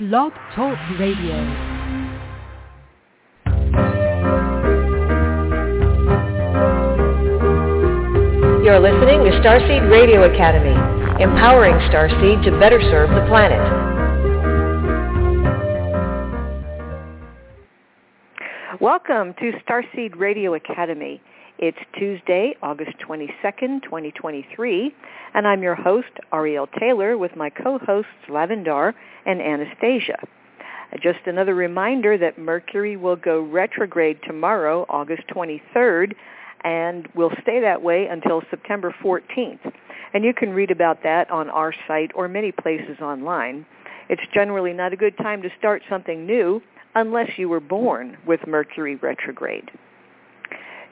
Blog Talk Radio. You're listening to Starseed Radio Academy, empowering Starseed to better serve the planet. Welcome to Starseed Radio Academy. It's Tuesday, August 22nd, 2023, and I'm your host, Ariel Taylor, with my co-hosts Lavandar and Anastasia. Just another reminder that Mercury will go retrograde tomorrow, August 23rd, and will stay that way until September 14th. And you can read about that on our site or many places online. It's generally not a good time to start something new unless you were born with Mercury retrograde.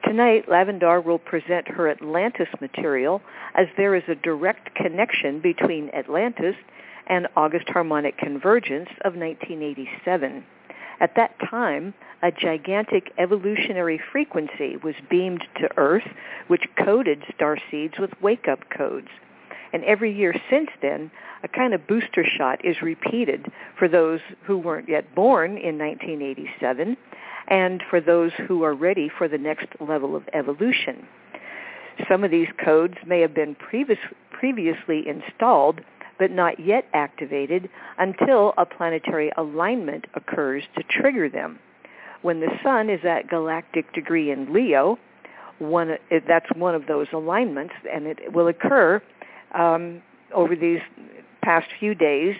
Tonight, Lavandar will present her Atlantis material as there is a direct connection between Atlantis and August harmonic convergence of 1987. At that time, a gigantic evolutionary frequency was beamed to Earth, which coded star seeds with wake-up codes. And every year since then, a kind of booster shot is repeated for those who weren't yet born in 1987 and for those who are ready for the next level of evolution. Some of these codes may have been previous, previously installed but not yet activated until a planetary alignment occurs to trigger them. When the sun is at galactic degree in Leo, one, that's one of those alignments, and it will occur um, over these past few days.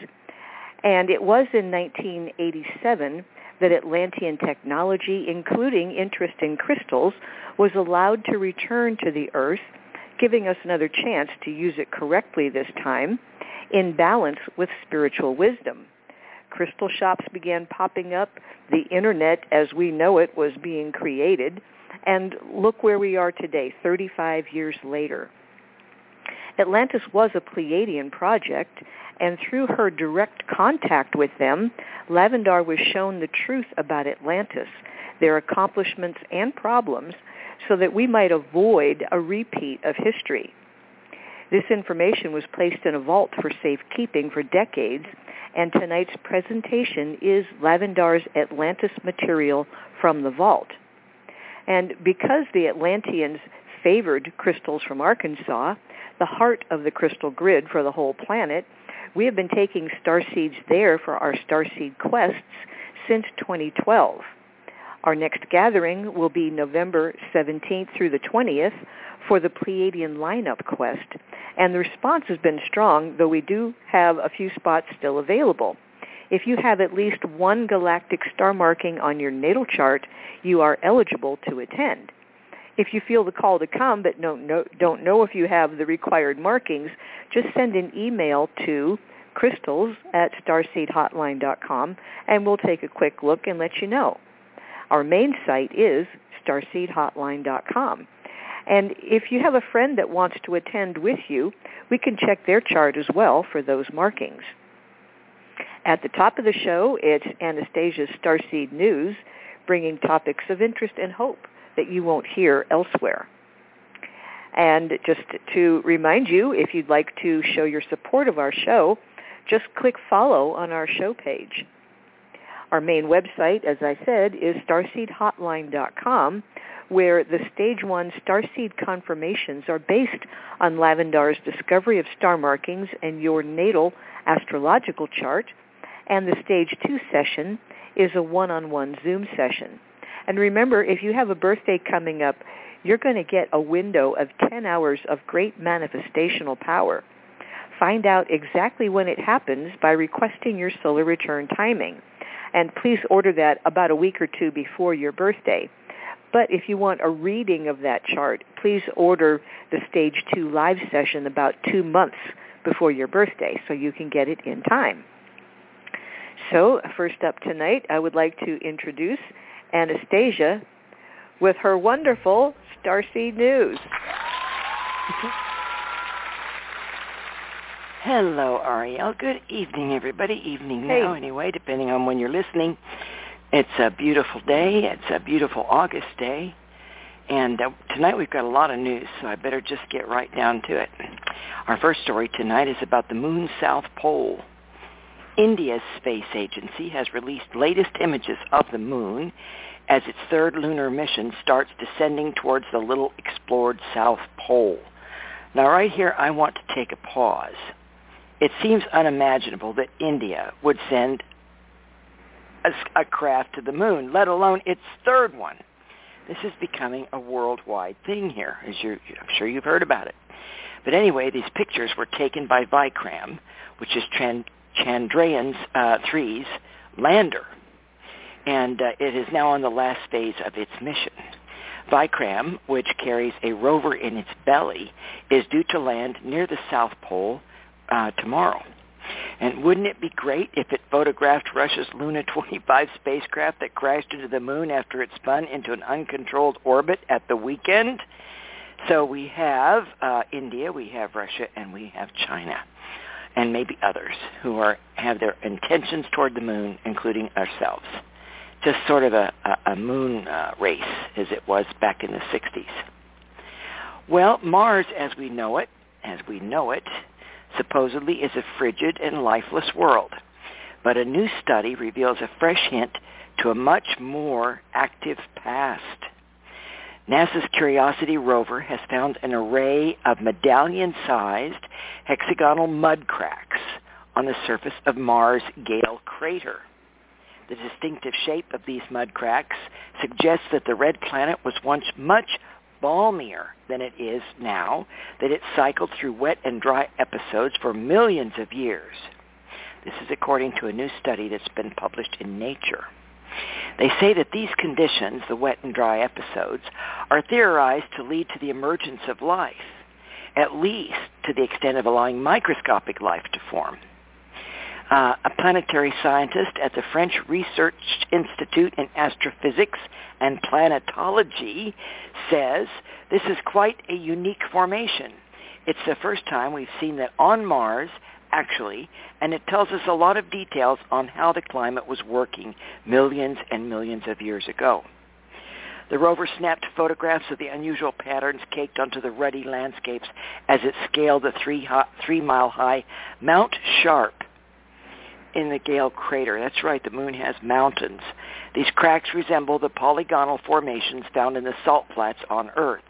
And it was in 1987 that Atlantean technology, including interest in crystals, was allowed to return to the Earth, giving us another chance to use it correctly this time in balance with spiritual wisdom. Crystal shops began popping up. The internet as we know it was being created. And look where we are today, 35 years later. Atlantis was a Pleiadian project, and through her direct contact with them, Lavandar was shown the truth about Atlantis, their accomplishments and problems, so that we might avoid a repeat of history. This information was placed in a vault for safekeeping for decades, and tonight's presentation is Lavandar's Atlantis material from the vault. And because the Atlanteans favored crystals from Arkansas, the heart of the crystal grid for the whole planet, we have been taking starseeds there for our starseed quests since 2012. Our next gathering will be November 17th through the 20th for the Pleiadian lineup quest, and the response has been strong, though we do have a few spots still available. If you have at least one galactic star marking on your natal chart, you are eligible to attend. If you feel the call to come but don't know, don't know if you have the required markings, just send an email to crystals at starseedhotline.com and we'll take a quick look and let you know. Our main site is starseedhotline.com. And if you have a friend that wants to attend with you, we can check their chart as well for those markings. At the top of the show, it's Anastasia's Starseed News, bringing topics of interest and hope that you won't hear elsewhere. And just to remind you, if you'd like to show your support of our show, just click follow on our show page. Our main website, as I said, is starseedhotline.com, where the Stage 1 Starseed confirmations are based on Lavandar's discovery of star markings and your natal astrological chart, and the Stage 2 session is a one-on-one Zoom session. And remember, if you have a birthday coming up, you're going to get a window of 10 hours of great manifestational power. Find out exactly when it happens by requesting your solar return timing. And please order that about a week or two before your birthday. But if you want a reading of that chart, please order the Stage 2 live session about two months before your birthday so you can get it in time. So first up tonight, I would like to introduce Anastasia with her wonderful Starseed News. Hello, Ariel. Good evening, everybody. Evening Hey. now, anyway, depending on when you're listening. It's a beautiful day. It's a beautiful August day. And uh, tonight we've got a lot of news, so I better just get right down to it. Our first story tonight is about the moon's south pole. India's space agency has released latest images of the moon as its third lunar mission starts descending towards the little explored South Pole. Now right here I want to take a pause. It seems unimaginable that India would send a, a craft to the moon, let alone its third one. This is becoming a worldwide thing here, as you're, I'm sure you've heard about it. But anyway, these pictures were taken by Vikram, which is Chandrayaan uh, 3's lander, and uh, it is now on the last phase of its mission. Vikram, which carries a rover in its belly, is due to land near the South Pole uh, tomorrow. And wouldn't it be great if it photographed Russia's Luna 25 spacecraft that crashed into the moon after it spun into an uncontrolled orbit at the weekend? So we have uh, India, we have Russia, and we have China, and maybe others who are have their intentions toward the moon, including ourselves. Just sort of a, a, a moon uh, race as it was back in the 60s. Well, Mars, as we know it, as we know it, supposedly is a frigid and lifeless world. But a new study reveals a fresh hint to a much more active past. NASA's Curiosity rover has found an array of medallion-sized hexagonal mud cracks on the surface of Mars' Gale crater. The distinctive shape of these mud cracks suggests that the red planet was once much balmier than it is now, that it cycled through wet and dry episodes for millions of years. This is according to a new study that's been published in Nature. They say that these conditions, the wet and dry episodes, are theorized to lead to the emergence of life, at least to the extent of allowing microscopic life to form. Uh, a planetary scientist at the French Research Institute in Astrophysics and Planetology says this is quite a unique formation. It's the first time we've seen that on Mars actually, and it tells us a lot of details on how the climate was working millions and millions of years ago. The rover snapped photographs of the unusual patterns caked onto the ruddy landscapes as it scaled the three, three mile high Mount Sharp in the Gale crater. That's right, the moon has mountains. These cracks resemble the polygonal formations found in the salt flats on Earth,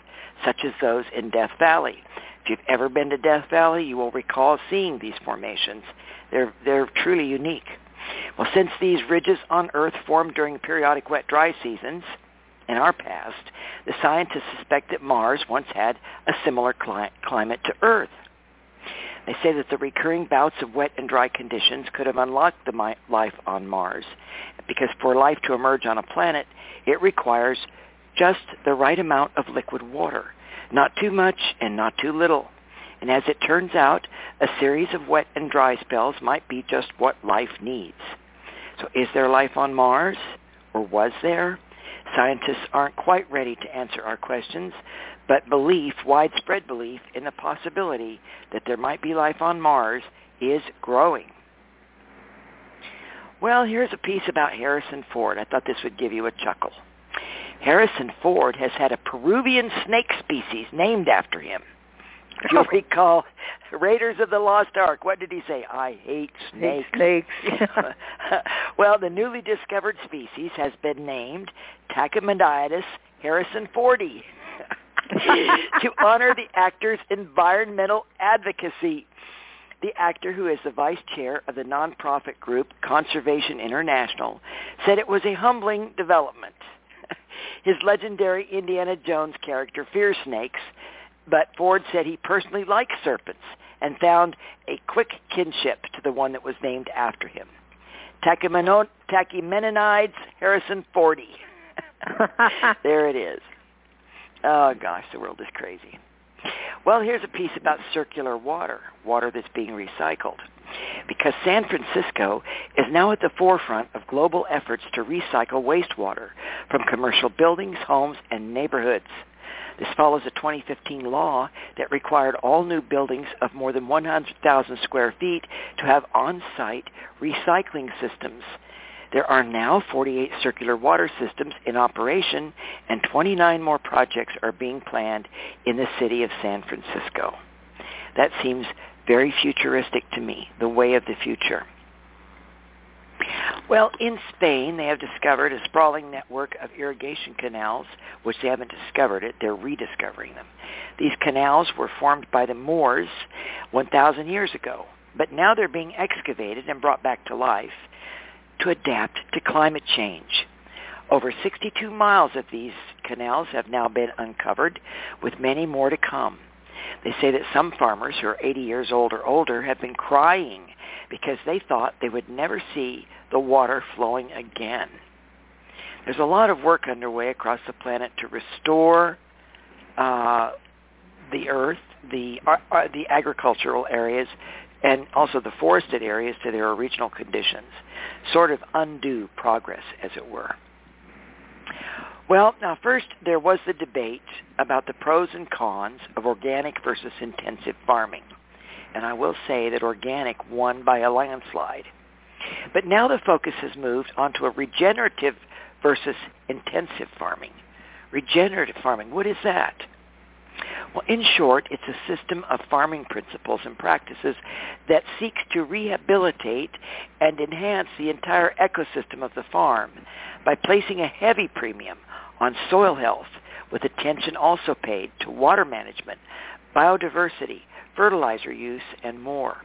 such as those in Death Valley. If you've ever been to Death Valley, you will recall seeing these formations. They're, they're truly unique. Well, since these ridges on Earth formed during periodic wet-dry seasons in our past, the scientists suspect that Mars once had a similar cli- climate to Earth. They say that the recurring bouts of wet and dry conditions could have unlocked the mi- life on Mars, because for life to emerge on a planet, it requires just the right amount of liquid water not too much and not too little. And as it turns out, a series of wet and dry spells might be just what life needs. So is there life on Mars? Or was there? Scientists aren't quite ready to answer our questions, but belief, widespread belief in the possibility that there might be life on Mars is growing. Well, here's a piece about Harrison Ford. I thought this would give you a chuckle. Harrison Ford has had a Peruvian snake species named after him. If you'll recall, Raiders of the Lost Ark, what did he say? I hate snakes. Snakes. well, the newly discovered species has been named Tachymenoides harrisonfordi to honor the actor's environmental advocacy. The actor, who is the vice chair of the nonprofit group Conservation International, said it was a humbling development his legendary Indiana Jones character fears snakes, but Ford said he personally likes serpents and found a quick kinship to the one that was named after him. Tachymenonides Harrison Fordy. there it is. Oh gosh, the world is crazy. Well, here's a piece about circular water, water that's being recycled because San Francisco is now at the forefront of global efforts to recycle wastewater from commercial buildings, homes, and neighborhoods. This follows a 2015 law that required all new buildings of more than 100,000 square feet to have on-site recycling systems. There are now 48 circular water systems in operation and 29 more projects are being planned in the city of San Francisco. That seems very futuristic to me, the way of the future. Well, in Spain, they have discovered a sprawling network of irrigation canals, which they haven't discovered it, they're rediscovering them. These canals were formed by the Moors 1,000 years ago, but now they're being excavated and brought back to life to adapt to climate change. Over 62 miles of these canals have now been uncovered, with many more to come. They say that some farmers who are 80 years old or older have been crying because they thought they would never see the water flowing again. There's a lot of work underway across the planet to restore uh, the earth, the uh, uh, the agricultural areas, and also the forested areas to their original conditions, sort of undo progress, as it were. Well, now first there was the debate about the pros and cons of organic versus intensive farming. And I will say that organic won by a landslide. But now the focus has moved onto a regenerative versus intensive farming. Regenerative farming, what is that? Well, in short, it's a system of farming principles and practices that seeks to rehabilitate and enhance the entire ecosystem of the farm by placing a heavy premium on soil health with attention also paid to water management, biodiversity, fertilizer use, and more.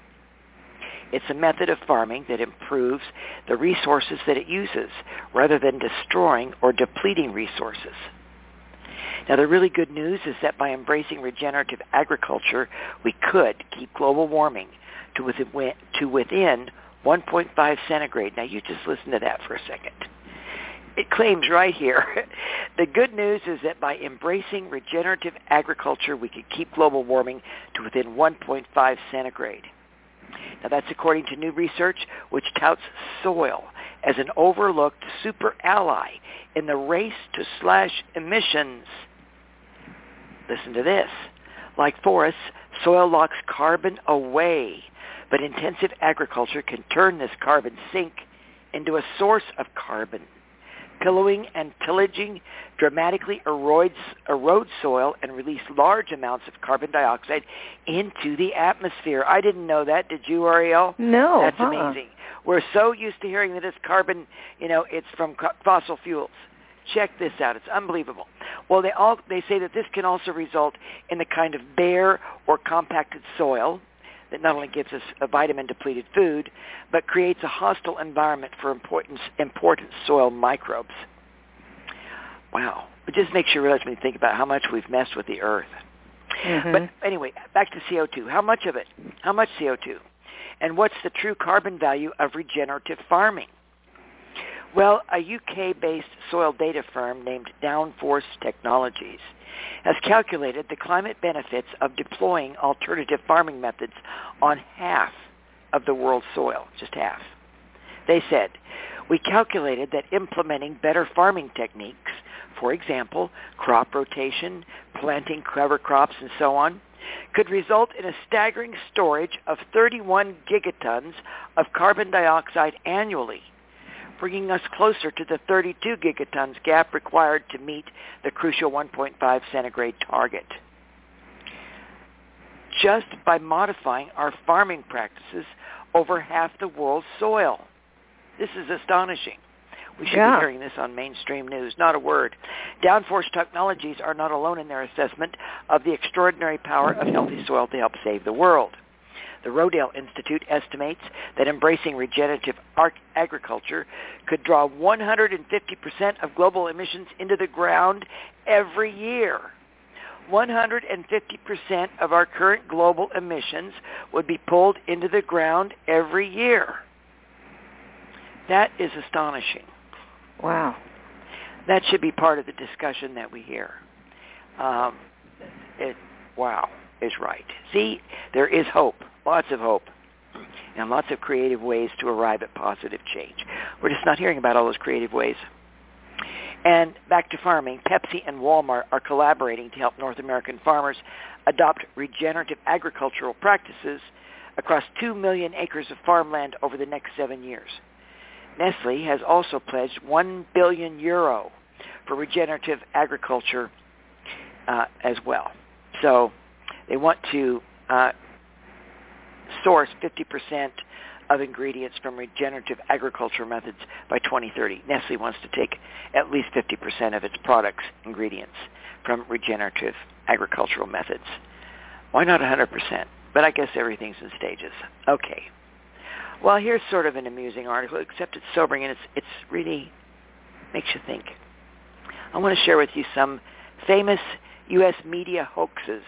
It's a method of farming that improves the resources that it uses rather than destroying or depleting resources. Now the really good news is that by embracing regenerative agriculture, we could keep global warming to within, to within 1.5 centigrade. Now you just listen to that for a second. It claims right here, the good news is that by embracing regenerative agriculture, we could keep global warming to within 1.5 centigrade. Now that's according to new research which touts soil as an overlooked super ally in the race to slash emissions. Listen to this. Like forests, soil locks carbon away, but intensive agriculture can turn this carbon sink into a source of carbon. Pillowing and tillaging dramatically erodes, erodes soil and release large amounts of carbon dioxide into the atmosphere. I didn't know that. Did you, Ariel? No. That's huh amazing. We're so used to hearing that it's carbon, you know, it's from fossil fuels. Check this out. It's unbelievable. Well, they all they say that this can also result in the kind of bare or compacted soil that not only gives us a vitamin depleted food, but creates a hostile environment for important, important soil microbes. Wow. It just makes you realize when you think about how much we've messed with the earth. Mm-hmm. But anyway, back to CO2. How much of it? How much CO2? And what's the true carbon value of regenerative farming? Well, a UK-based soil data firm named Downforce Technologies has calculated the climate benefits of deploying alternative farming methods on half of the world's soil, just half. They said, we calculated that implementing better farming techniques, for example, crop rotation, planting cover crops, and so on, could result in a staggering storage of 31 gigatons of carbon dioxide annually bringing us closer to the 32 gigatons gap required to meet the crucial 1.5 centigrade target. Just by modifying our farming practices over half the world's soil. This is astonishing. We should yeah. be hearing this on mainstream news. Not a word. Downforce Technologies are not alone in their assessment of the extraordinary power of healthy soil to help save the world. The Rodale Institute estimates that embracing regenerative agriculture could draw 150% of global emissions into the ground every year. 150% of our current global emissions would be pulled into the ground every year. That is astonishing. Wow. That should be part of the discussion that we hear. Um, it, wow is right. See, there is hope lots of hope and lots of creative ways to arrive at positive change. We're just not hearing about all those creative ways. And back to farming, Pepsi and Walmart are collaborating to help North American farmers adopt regenerative agricultural practices across 2 million acres of farmland over the next seven years. Nestle has also pledged 1 billion euro for regenerative agriculture uh, as well. So they want to uh, source 50% of ingredients from regenerative agriculture methods by 2030. Nestle wants to take at least 50% of its products' ingredients from regenerative agricultural methods. Why not 100%? But I guess everything's in stages. Okay. Well, here's sort of an amusing article, except it's sobering and it's, it's really makes you think. I want to share with you some famous U.S. media hoaxes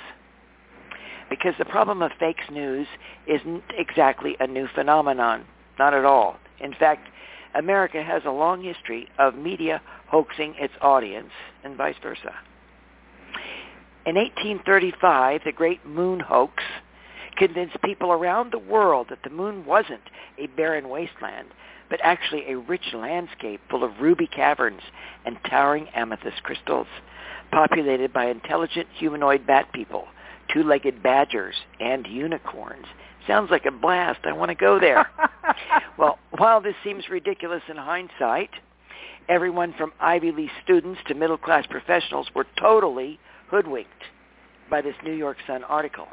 because the problem of fake news isn't exactly a new phenomenon, not at all. In fact, America has a long history of media hoaxing its audience and vice versa. In 1835, the Great Moon Hoax convinced people around the world that the moon wasn't a barren wasteland, but actually a rich landscape full of ruby caverns and towering amethyst crystals, populated by intelligent humanoid bat people two-legged badgers, and unicorns. Sounds like a blast. I want to go there. well, while this seems ridiculous in hindsight, everyone from Ivy League students to middle-class professionals were totally hoodwinked by this New York Sun article.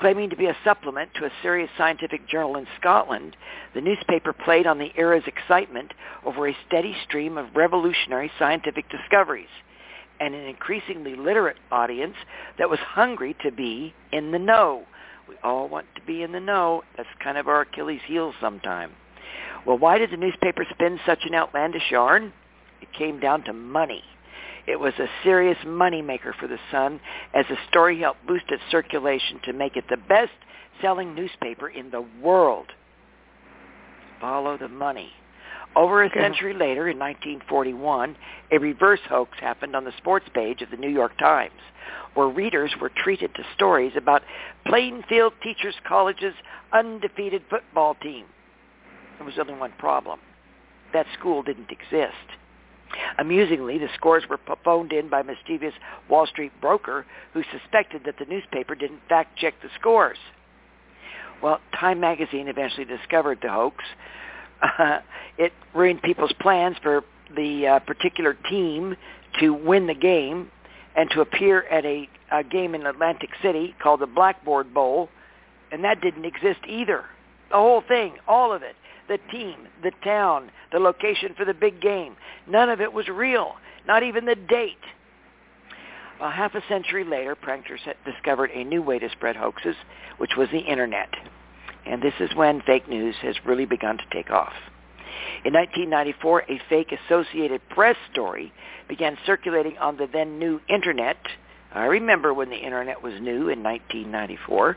Claiming to be a supplement to a serious scientific journal in Scotland, the newspaper played on the era's excitement over a steady stream of revolutionary scientific discoveries – and an increasingly literate audience that was hungry to be in the know. We all want to be in the know. That's kind of our Achilles heel sometime. Well, why did the newspaper spin such an outlandish yarn? It came down to money. It was a serious money maker for the Sun as the story helped boost its circulation to make it the best-selling newspaper in the world. Follow the money. Over a century later, in 1941, a reverse hoax happened on the sports page of the New York Times, where readers were treated to stories about Plainfield Teachers College's undefeated football team. There was only one problem. That school didn't exist. Amusingly, the scores were phoned in by a mischievous Wall Street broker who suspected that the newspaper didn't fact-check the scores. Well, Time magazine eventually discovered the hoax, uh, it ruined people's plans for the uh, particular team to win the game and to appear at a, a game in Atlantic City called the Blackboard Bowl, and that didn't exist either. The whole thing, all of it, the team, the town, the location for the big game, none of it was real, not even the date. Well, half a century later, pranksters had discovered a new way to spread hoaxes, which was the Internet. And this is when fake news has really begun to take off. In 1994, a fake Associated Press story began circulating on the then new Internet. I remember when the Internet was new in 1994,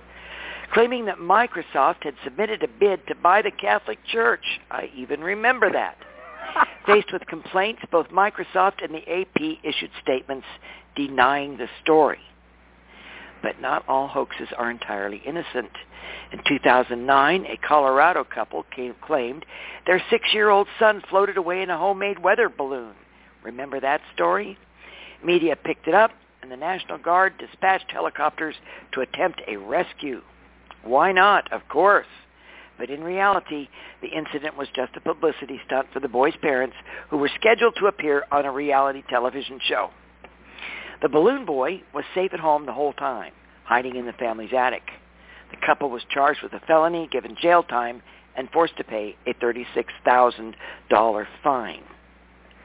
claiming that Microsoft had submitted a bid to buy the Catholic Church. I even remember that. Faced with complaints, both Microsoft and the AP issued statements denying the story. But not all hoaxes are entirely innocent. In 2009, a Colorado couple came, claimed their six-year-old son floated away in a homemade weather balloon. Remember that story? Media picked it up, and the National Guard dispatched helicopters to attempt a rescue. Why not? Of course. But in reality, the incident was just a publicity stunt for the boy's parents who were scheduled to appear on a reality television show. The balloon boy was safe at home the whole time, hiding in the family's attic. The couple was charged with a felony, given jail time, and forced to pay a $36,000 fine.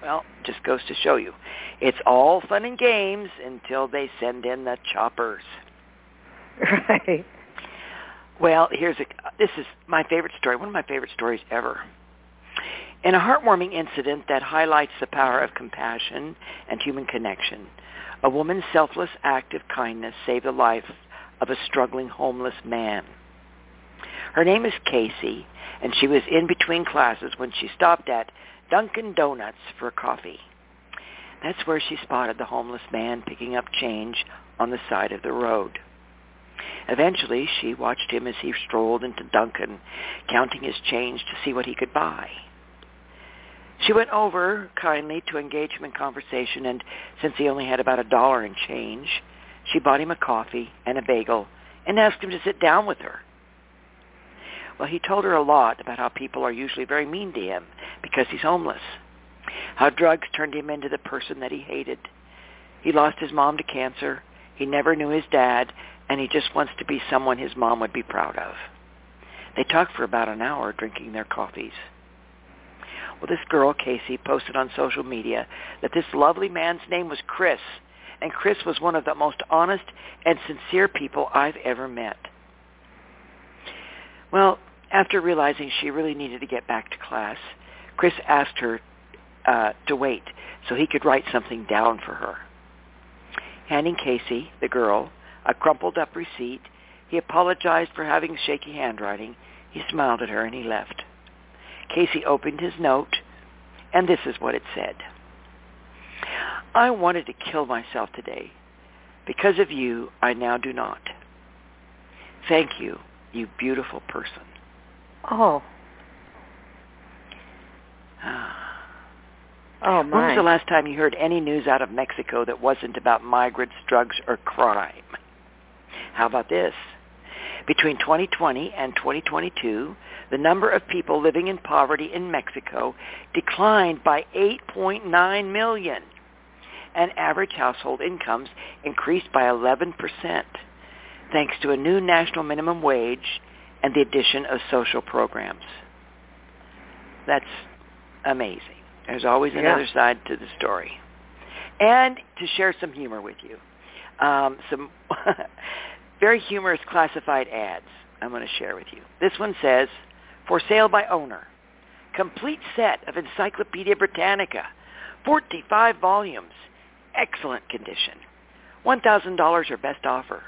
Well, just goes to show you. It's all fun and games until they send in the choppers. Right. Well, here's a this is my favorite story, one of my favorite stories ever. In a heartwarming incident that highlights the power of compassion and human connection, a woman's selfless act of kindness saved the life of a struggling homeless man. Her name is Casey, and she was in between classes when she stopped at Dunkin' Donuts for coffee. That's where she spotted the homeless man picking up change on the side of the road. Eventually, she watched him as he strolled into Dunkin', counting his change to see what he could buy. She went over kindly to engage him in conversation, and since he only had about a dollar in change, she bought him a coffee and a bagel and asked him to sit down with her. Well, he told her a lot about how people are usually very mean to him because he's homeless, how drugs turned him into the person that he hated. He lost his mom to cancer. He never knew his dad, and he just wants to be someone his mom would be proud of. They talked for about an hour drinking their coffees. Well, this girl, Casey, posted on social media that this lovely man's name was Chris, and Chris was one of the most honest and sincere people I've ever met. Well, after realizing she really needed to get back to class, Chris asked her uh, to wait so he could write something down for her. Handing Casey, the girl, a crumpled up receipt, he apologized for having shaky handwriting. He smiled at her and he left. Casey opened his note, and this is what it said. I wanted to kill myself today. Because of you, I now do not. Thank you, you beautiful person. Oh. oh my. When was the last time you heard any news out of Mexico that wasn't about migrants, drugs, or crime? How about this? Between 2020 and 2022, the number of people living in poverty in Mexico declined by 8.9 million, and average household incomes increased by 11%, thanks to a new national minimum wage and the addition of social programs. That's amazing. There's always another yeah. side to the story. And to share some humor with you, um, some very humorous classified ads I'm going to share with you. This one says, for sale by owner, complete set of Encyclopedia Britannica, 45 volumes, excellent condition, $1,000 or best offer.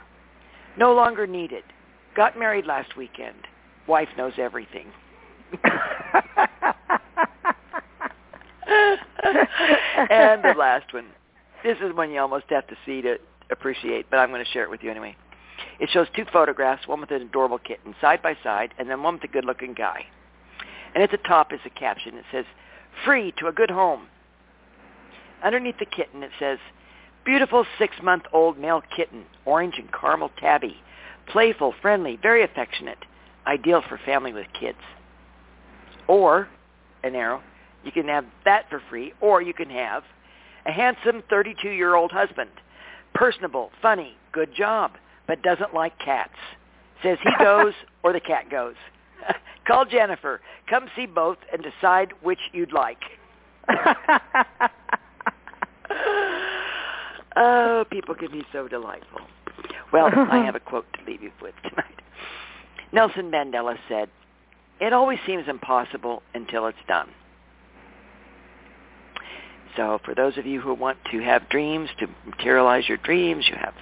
No longer needed. Got married last weekend. Wife knows everything. and the last one. This is one you almost have to see to appreciate, but I'm going to share it with you anyway. It shows two photographs, one with an adorable kitten side by side, and then one with a good-looking guy. And at the top is a caption. It says, free to a good home. Underneath the kitten it says, beautiful six-month-old male kitten, orange and caramel tabby, playful, friendly, very affectionate, ideal for family with kids. Or, an arrow, you can have that for free, or you can have a handsome 32-year-old husband, personable, funny, good job, but doesn't like cats. Says he goes or the cat goes. Call Jennifer. Come see both and decide which you'd like. oh, people can be so delightful. Well, I have a quote to leave you with tonight. Nelson Mandela said, it always seems impossible until it's done. So for those of you who want to have dreams, to materialize your dreams, you have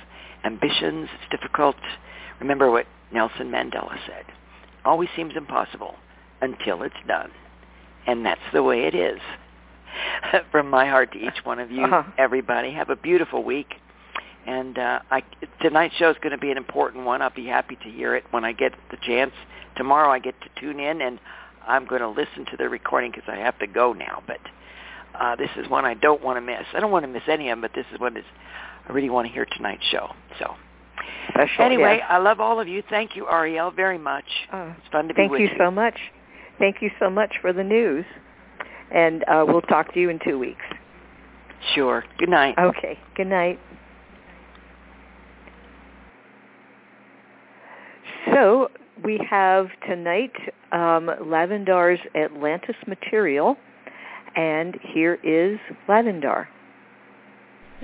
ambitions, it's difficult. Remember what Nelson Mandela said. Always seems impossible until it's done. And that's the way it is. From my heart to each one of you, uh-huh. everybody, have a beautiful week. And uh, I, tonight's show is going to be an important one. I'll be happy to hear it when I get the chance. Tomorrow I get to tune in, and I'm going to listen to the recording because I have to go now. But uh, this is one I don't want to miss. I don't want to miss any of them, but this is one is I really want to hear tonight's show. So Special, anyway, yes. I love all of you. Thank you, Ariel, very much. Uh, it's fun to be with you Thank you. so much. Thank you so much for the news. And uh, we'll talk to you in two weeks. Sure. Good night. Okay. Good night. So we have tonight um, Lavandar's Atlantis material, and here is Lavandar.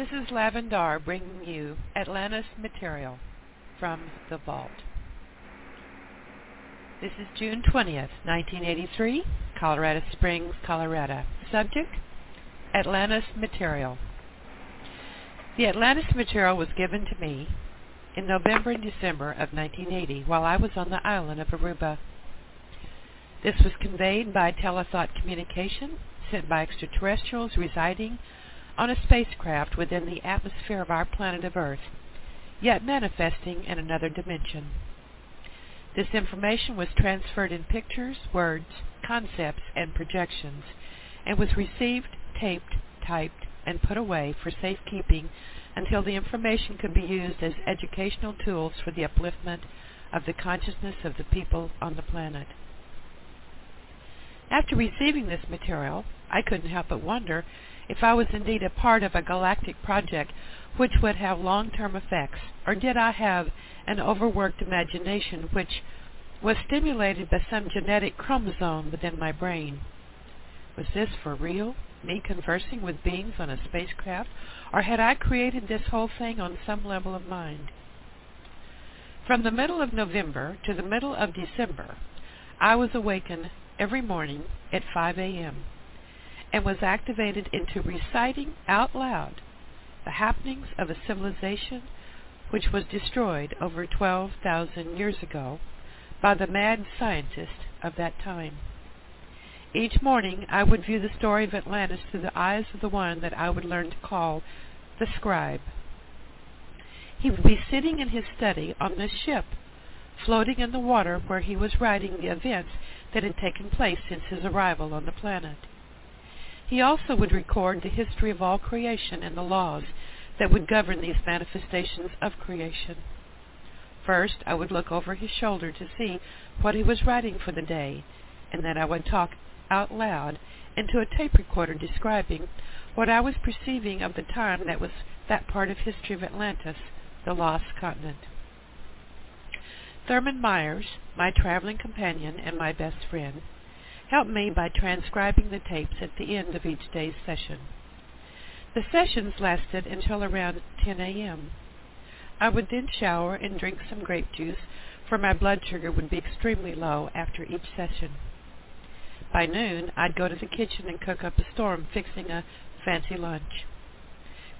This is Lavandar bringing you Atlantis material from the vault. This is June 20th, 1983, Colorado Springs, Colorado. Subject, Atlantis material. The Atlantis material was given to me in November and December of 1980 while I was on the island of Aruba. This was conveyed by telethought communication sent by extraterrestrials residing on a spacecraft within the atmosphere of our planet of Earth, yet manifesting in another dimension. This information was transferred in pictures, words, concepts, and projections, and was received, taped, typed, and put away for safekeeping until the information could be used as educational tools for the upliftment of the consciousness of the people on the planet. After receiving this material, I couldn't help but wonder if I was indeed a part of a galactic project which would have long-term effects, or did I have an overworked imagination which was stimulated by some genetic chromosome within my brain. Was this for real? Me conversing with beings on a spacecraft? Or had I created this whole thing on some level of mind? From the middle of November to the middle of December, I was awakened every morning at 5 a.m. and was activated into reciting out loud the happenings of a civilization which was destroyed over 12,000 years ago by the mad scientist of that time. Each morning I would view the story of Atlantis through the eyes of the one that I would learn to call the scribe. He would be sitting in his study on this ship, floating in the water where he was writing the events that had taken place since his arrival on the planet. He also would record the history of all creation and the laws that would govern these manifestations of creation. First, I would look over his shoulder to see what he was writing for the day, and then I would talk out loud into a tape recorder describing what I was perceiving of the time that was that part of history of Atlantis, the lost continent. Thurman Myers, my traveling companion and my best friend, helped me by transcribing the tapes at the end of each day's session. The sessions lasted until around 10 a.m. I would then shower and drink some grape juice, for my blood sugar would be extremely low after each session. By noon, I'd go to the kitchen and cook up a storm, fixing a fancy lunch.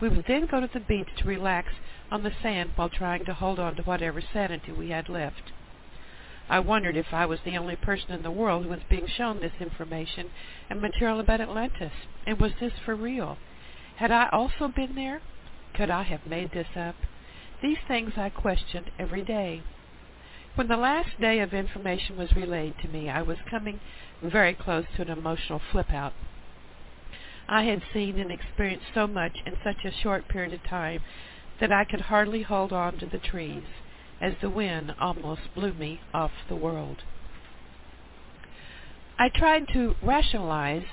We would then go to the beach to relax on the sand while trying to hold on to whatever sanity we had left. I wondered if I was the only person in the world who was being shown this information and material about Atlantis, and was this for real? Had I also been there? Could I have made this up? These things I questioned every day. When the last day of information was relayed to me, I was coming very close to an emotional flip out. I had seen and experienced so much in such a short period of time that I could hardly hold on to the trees, as the wind almost blew me off the world. I tried to rationalize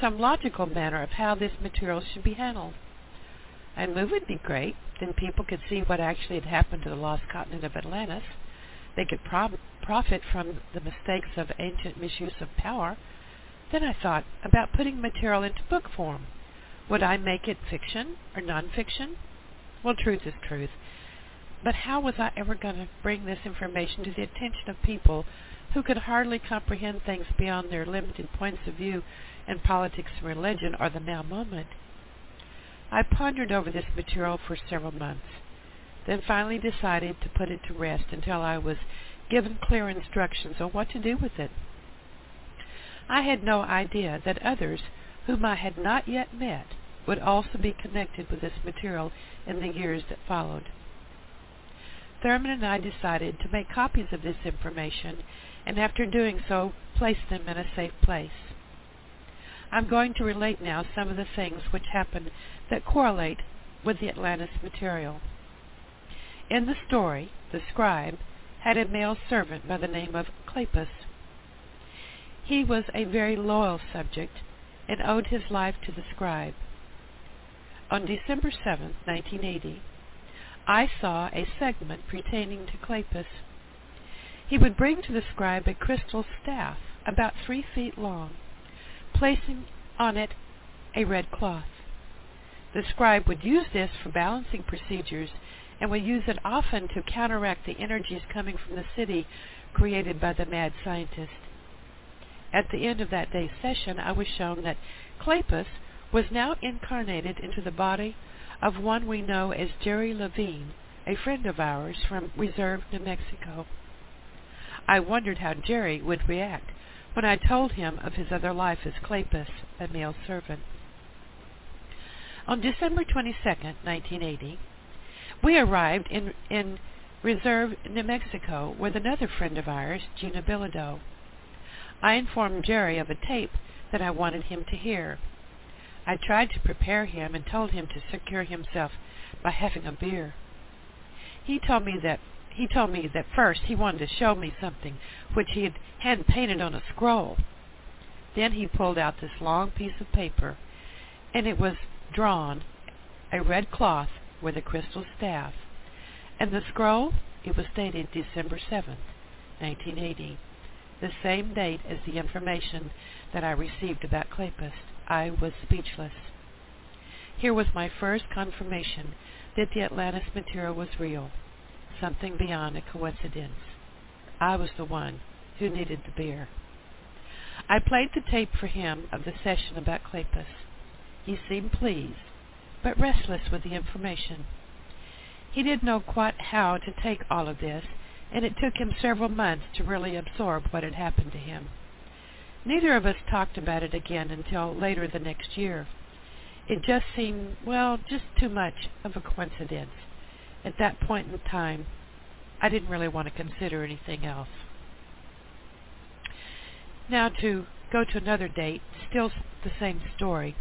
some logical manner of how this material should be handled. A move would be great, then people could see what actually had happened to the lost continent of Atlantis they could prob- profit from the mistakes of ancient misuse of power. Then I thought about putting material into book form. Would I make it fiction or nonfiction? Well, truth is truth. But how was I ever going to bring this information to the attention of people who could hardly comprehend things beyond their limited points of view in politics and religion or the now moment? I pondered over this material for several months then finally decided to put it to rest until I was given clear instructions on what to do with it. I had no idea that others whom I had not yet met would also be connected with this material in the years that followed. Thurman and I decided to make copies of this information and after doing so, place them in a safe place. I'm going to relate now some of the things which happened that correlate with the Atlantis material. In the story, the scribe had a male servant by the name of Clepus. He was a very loyal subject and owed his life to the scribe. On December 7, 1980, I saw a segment pertaining to Clepus. He would bring to the scribe a crystal staff about three feet long, placing on it a red cloth. The scribe would use this for balancing procedures and would use it often to counteract the energies coming from the city created by the mad scientist. At the end of that day's session, I was shown that Clepus was now incarnated into the body of one we know as Jerry Levine, a friend of ours from Reserve, New Mexico. I wondered how Jerry would react when I told him of his other life as Clepus, a male servant. On December 22, 1980, we arrived in, in Reserve, New Mexico, with another friend of ours, Gina Bilodeau. I informed Jerry of a tape that I wanted him to hear. I tried to prepare him and told him to secure himself by having a beer. He told me that he told me that first he wanted to show me something which he had painted on a scroll. Then he pulled out this long piece of paper, and it was drawn a red cloth with a crystal staff. And the scroll, it was dated December 7th, 1980, the same date as the information that I received about Clepus. I was speechless. Here was my first confirmation that the Atlantis material was real, something beyond a coincidence. I was the one who needed the beer. I played the tape for him of the session about Clepus. He seemed pleased, but restless with the information. He didn't know quite how to take all of this, and it took him several months to really absorb what had happened to him. Neither of us talked about it again until later the next year. It just seemed, well, just too much of a coincidence. At that point in time, I didn't really want to consider anything else. Now to go to another date, still the same story.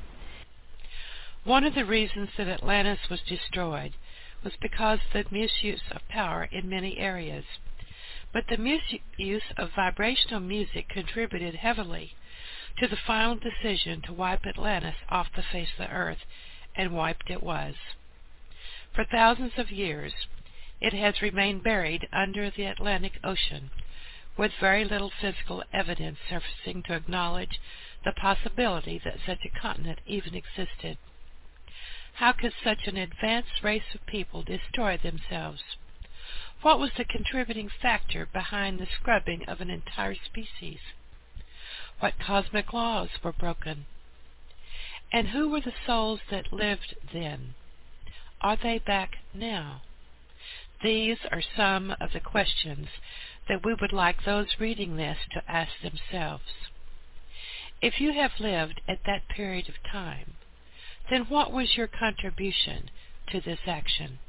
One of the reasons that Atlantis was destroyed was because of the misuse of power in many areas. But the misuse of vibrational music contributed heavily to the final decision to wipe Atlantis off the face of the earth, and wiped it was. For thousands of years, it has remained buried under the Atlantic Ocean, with very little physical evidence surfacing to acknowledge the possibility that such a continent even existed. How could such an advanced race of people destroy themselves? What was the contributing factor behind the scrubbing of an entire species? What cosmic laws were broken? And who were the souls that lived then? Are they back now? These are some of the questions that we would like those reading this to ask themselves. If you have lived at that period of time, then what was your contribution to this action?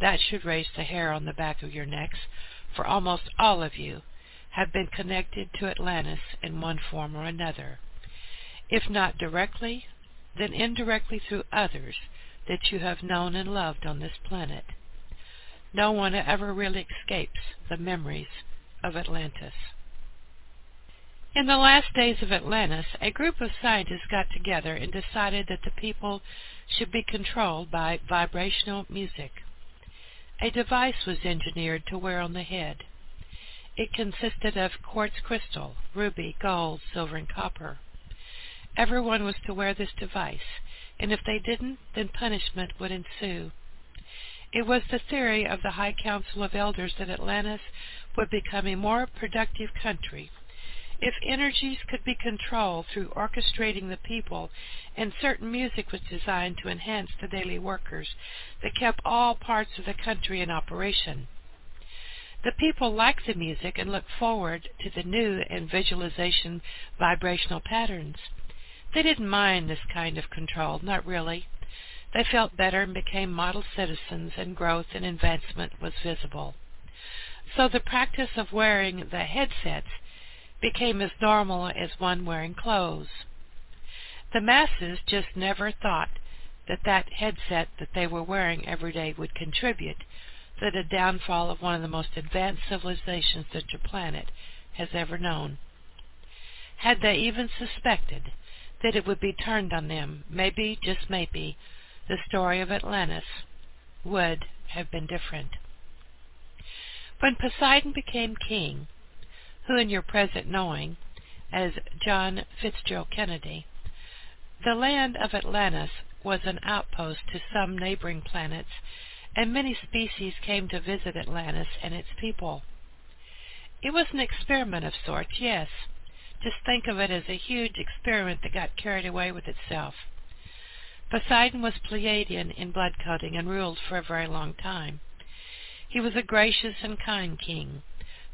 That should raise the hair on the back of your necks, for almost all of you have been connected to Atlantis in one form or another, if not directly, then indirectly through others that you have known and loved on this planet. No one ever really escapes the memories of Atlantis. In the last days of Atlantis, a group of scientists got together and decided that the people should be controlled by vibrational music. A device was engineered to wear on the head. It consisted of quartz crystal, ruby, gold, silver, and copper. Everyone was to wear this device, and if they didn't, then punishment would ensue. It was the theory of the High Council of Elders that Atlantis would become a more productive country if energies could be controlled through orchestrating the people, and certain music was designed to enhance the daily workers that kept all parts of the country in operation. The people liked the music and looked forward to the new and visualization vibrational patterns. They didn't mind this kind of control, not really. They felt better and became model citizens, and growth and advancement was visible. So the practice of wearing the headsets became as normal as one wearing clothes. The masses just never thought that that headset that they were wearing every day would contribute to the downfall of one of the most advanced civilizations that your planet has ever known. Had they even suspected that it would be turned on them, maybe, just maybe, the story of Atlantis would have been different. When Poseidon became king, who in your present knowing as John Fitzgerald Kennedy, the land of Atlantis was an outpost to some neighboring planets and many species came to visit Atlantis and its people. It was an experiment of sorts, yes. Just think of it as a huge experiment that got carried away with itself. Poseidon was Pleiadian in blood coding and ruled for a very long time. He was a gracious and kind king,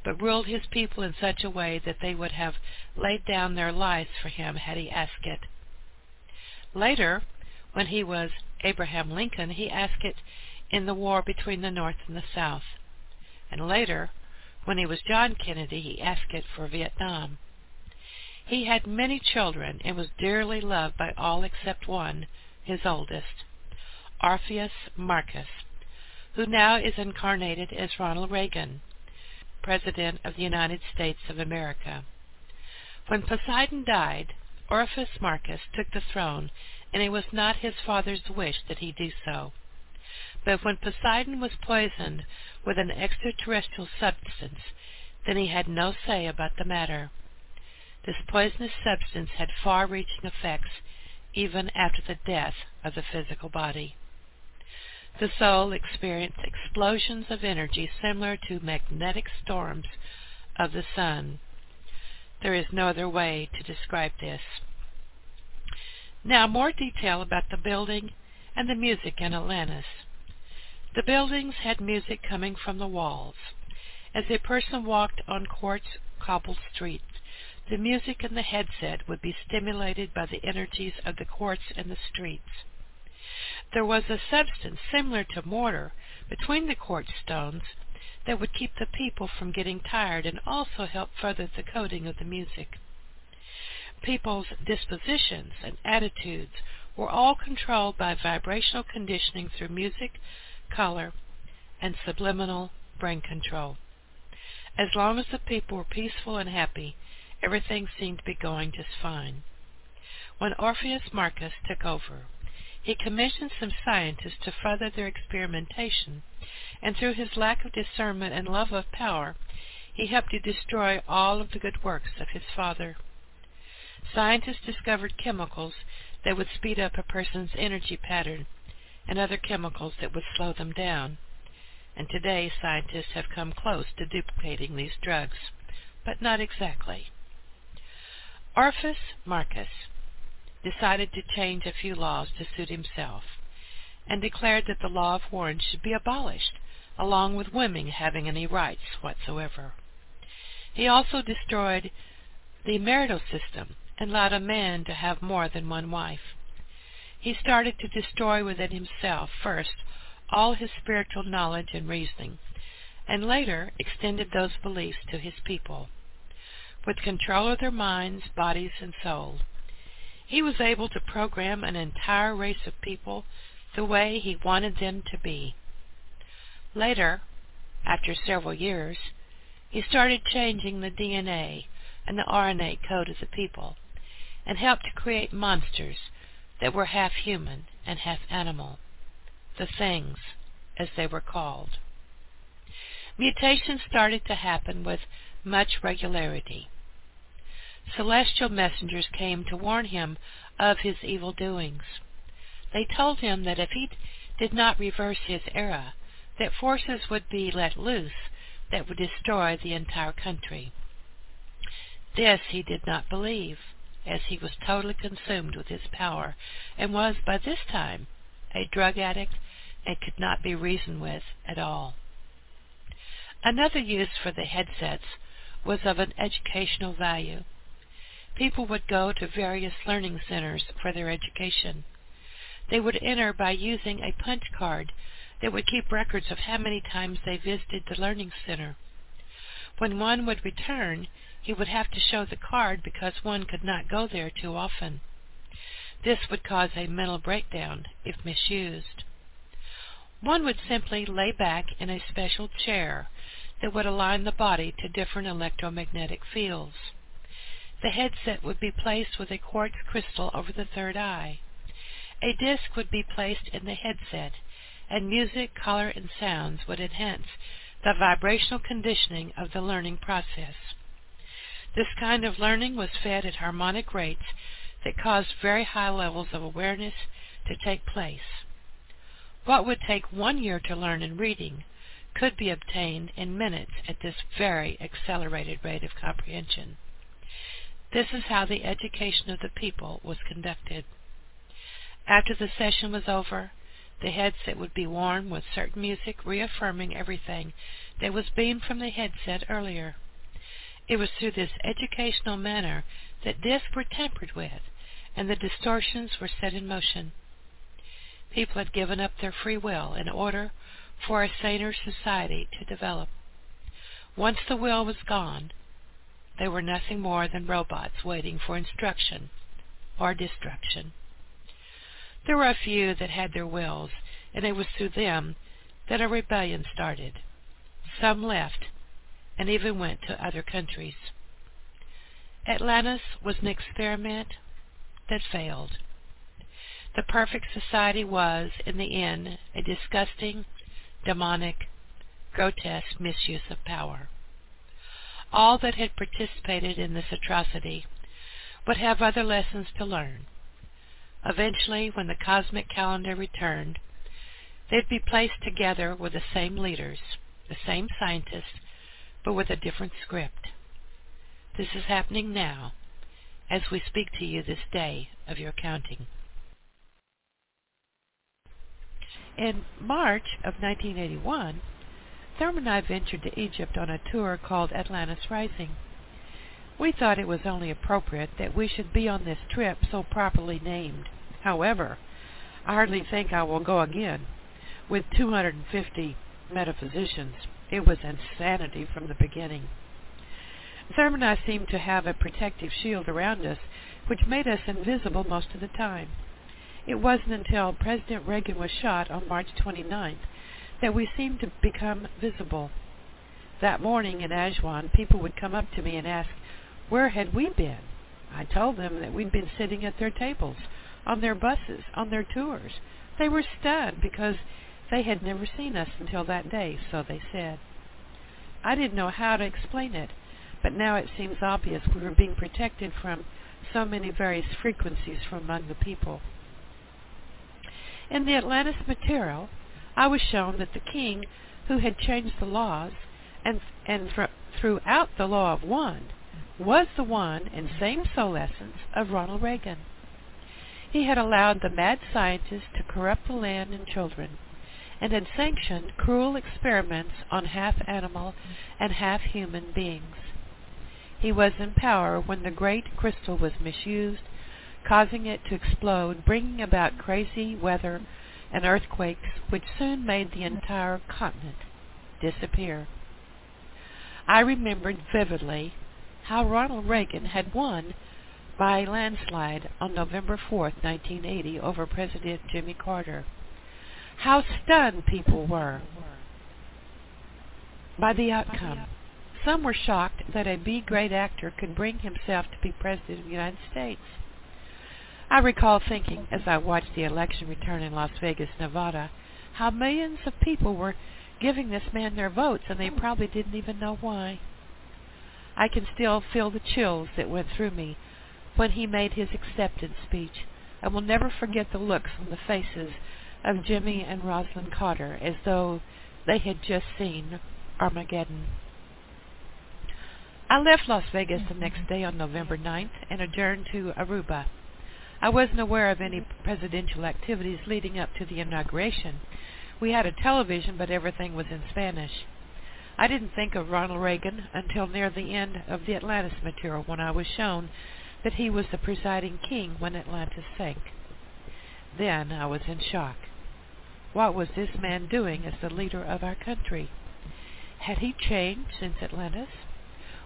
but ruled his people in such a way that they would have laid down their lives for him had he asked it. Later, when he was Abraham Lincoln, he asked it in the war between the North and the South. And later, when he was John Kennedy, he asked it for Vietnam. He had many children and was dearly loved by all except one, his oldest, Orpheus Marcus, who now is incarnated as Ronald Reagan, President of the United States of America. When Poseidon died, Orpheus Marcus took the throne, and it was not his father's wish that he do so. But when Poseidon was poisoned with an extraterrestrial substance, then he had no say about the matter. This poisonous substance had far-reaching effects even after the death of the physical body. The soul experienced explosions of energy similar to magnetic storms of the sun. There is no other way to describe this. Now, more detail about the building and the music in Atlantis. The buildings had music coming from the walls. As a person walked on quartz cobbled streets, the music in the headset would be stimulated by the energies of the quartz in the streets. There was a substance similar to mortar between the quartz stones that would keep the people from getting tired and also help further the coding of the music. People's dispositions and attitudes were all controlled by vibrational conditioning through music, color, and subliminal brain control. As long as the people were peaceful and happy, everything seemed to be going just fine. When Orpheus Marcus took over, he commissioned some scientists to further their experimentation, and through his lack of discernment and love of power, he helped to destroy all of the good works of his father. Scientists discovered chemicals that would speed up a person's energy pattern and other chemicals that would slow them down. And today scientists have come close to duplicating these drugs, but not exactly. Orpheus Marcus decided to change a few laws to suit himself and declared that the law of Warren should be abolished, along with women having any rights whatsoever. He also destroyed the marital system and allowed a man to have more than one wife. He started to destroy within himself first all his spiritual knowledge and reasoning, and later extended those beliefs to his people. With control of their minds, bodies, and souls, he was able to program an entire race of people the way he wanted them to be. Later, after several years, he started changing the DNA and the RNA code of the people and helped to create monsters that were half human and half animal, the things, as they were called. Mutations started to happen with much regularity. Celestial messengers came to warn him of his evil doings. They told him that if he did not reverse his era, that forces would be let loose that would destroy the entire country. This he did not believe as he was totally consumed with his power, and was by this time a drug addict and could not be reasoned with at all. Another use for the headsets was of an educational value. People would go to various learning centers for their education. They would enter by using a punch card that would keep records of how many times they visited the learning center. When one would return, he would have to show the card because one could not go there too often. This would cause a mental breakdown if misused. One would simply lay back in a special chair that would align the body to different electromagnetic fields. The headset would be placed with a quartz crystal over the third eye. A disc would be placed in the headset, and music, color, and sounds would enhance the vibrational conditioning of the learning process. This kind of learning was fed at harmonic rates that caused very high levels of awareness to take place. What would take one year to learn in reading could be obtained in minutes at this very accelerated rate of comprehension. This is how the education of the people was conducted. After the session was over, the headset would be worn with certain music reaffirming everything that was beamed from the headset earlier. It was through this educational manner that discs were tampered with and the distortions were set in motion. People had given up their free will in order for a saner society to develop. Once the will was gone, they were nothing more than robots waiting for instruction or destruction. There were a few that had their wills, and it was through them that a rebellion started. Some left and even went to other countries. Atlantis was an experiment that failed. The perfect society was, in the end, a disgusting, demonic, grotesque misuse of power. All that had participated in this atrocity, would have other lessons to learn. Eventually, when the cosmic calendar returned, they'd be placed together with the same leaders, the same scientists, but with a different script. This is happening now as we speak to you this day of your counting. In March of 1981, Thurman and I ventured to Egypt on a tour called Atlantis Rising. We thought it was only appropriate that we should be on this trip so properly named. However, I hardly think I will go again. With 250 metaphysicians, it was insanity from the beginning. Thurman and I seemed to have a protective shield around us, which made us invisible most of the time. It wasn't until President Reagan was shot on March 29th that we seemed to become visible. That morning in Aswan, people would come up to me and ask, where had we been? I told them that we'd been sitting at their tables, on their buses, on their tours. They were stunned because they had never seen us until that day, so they said. I didn't know how to explain it, but now it seems obvious we were being protected from so many various frequencies from among the people. In the Atlantis material, I was shown that the king who had changed the laws and, and th- throughout the law of one was the one and same soul essence of Ronald Reagan. He had allowed the mad scientists to corrupt the land and children, and had sanctioned cruel experiments on half animal and half human beings. He was in power when the great crystal was misused, causing it to explode, bringing about crazy weather and earthquakes which soon made the entire continent disappear. I remembered vividly how Ronald Reagan had won by landslide on November 4, 1980, over President Jimmy Carter. How stunned people were by the outcome. Some were shocked that a B-grade actor could bring himself to be President of the United States. I recall thinking, as I watched the election return in Las Vegas, Nevada, how millions of people were giving this man their votes and they probably didn't even know why. I can still feel the chills that went through me when he made his acceptance speech. and will never forget the looks on the faces of Jimmy and Rosalynn Carter as though they had just seen Armageddon. I left Las Vegas the next day on November 9th and adjourned to Aruba. I wasn't aware of any presidential activities leading up to the inauguration. We had a television, but everything was in Spanish. I didn't think of Ronald Reagan until near the end of the Atlantis material when I was shown that he was the presiding king when Atlantis sank. Then I was in shock. What was this man doing as the leader of our country? Had he changed since Atlantis?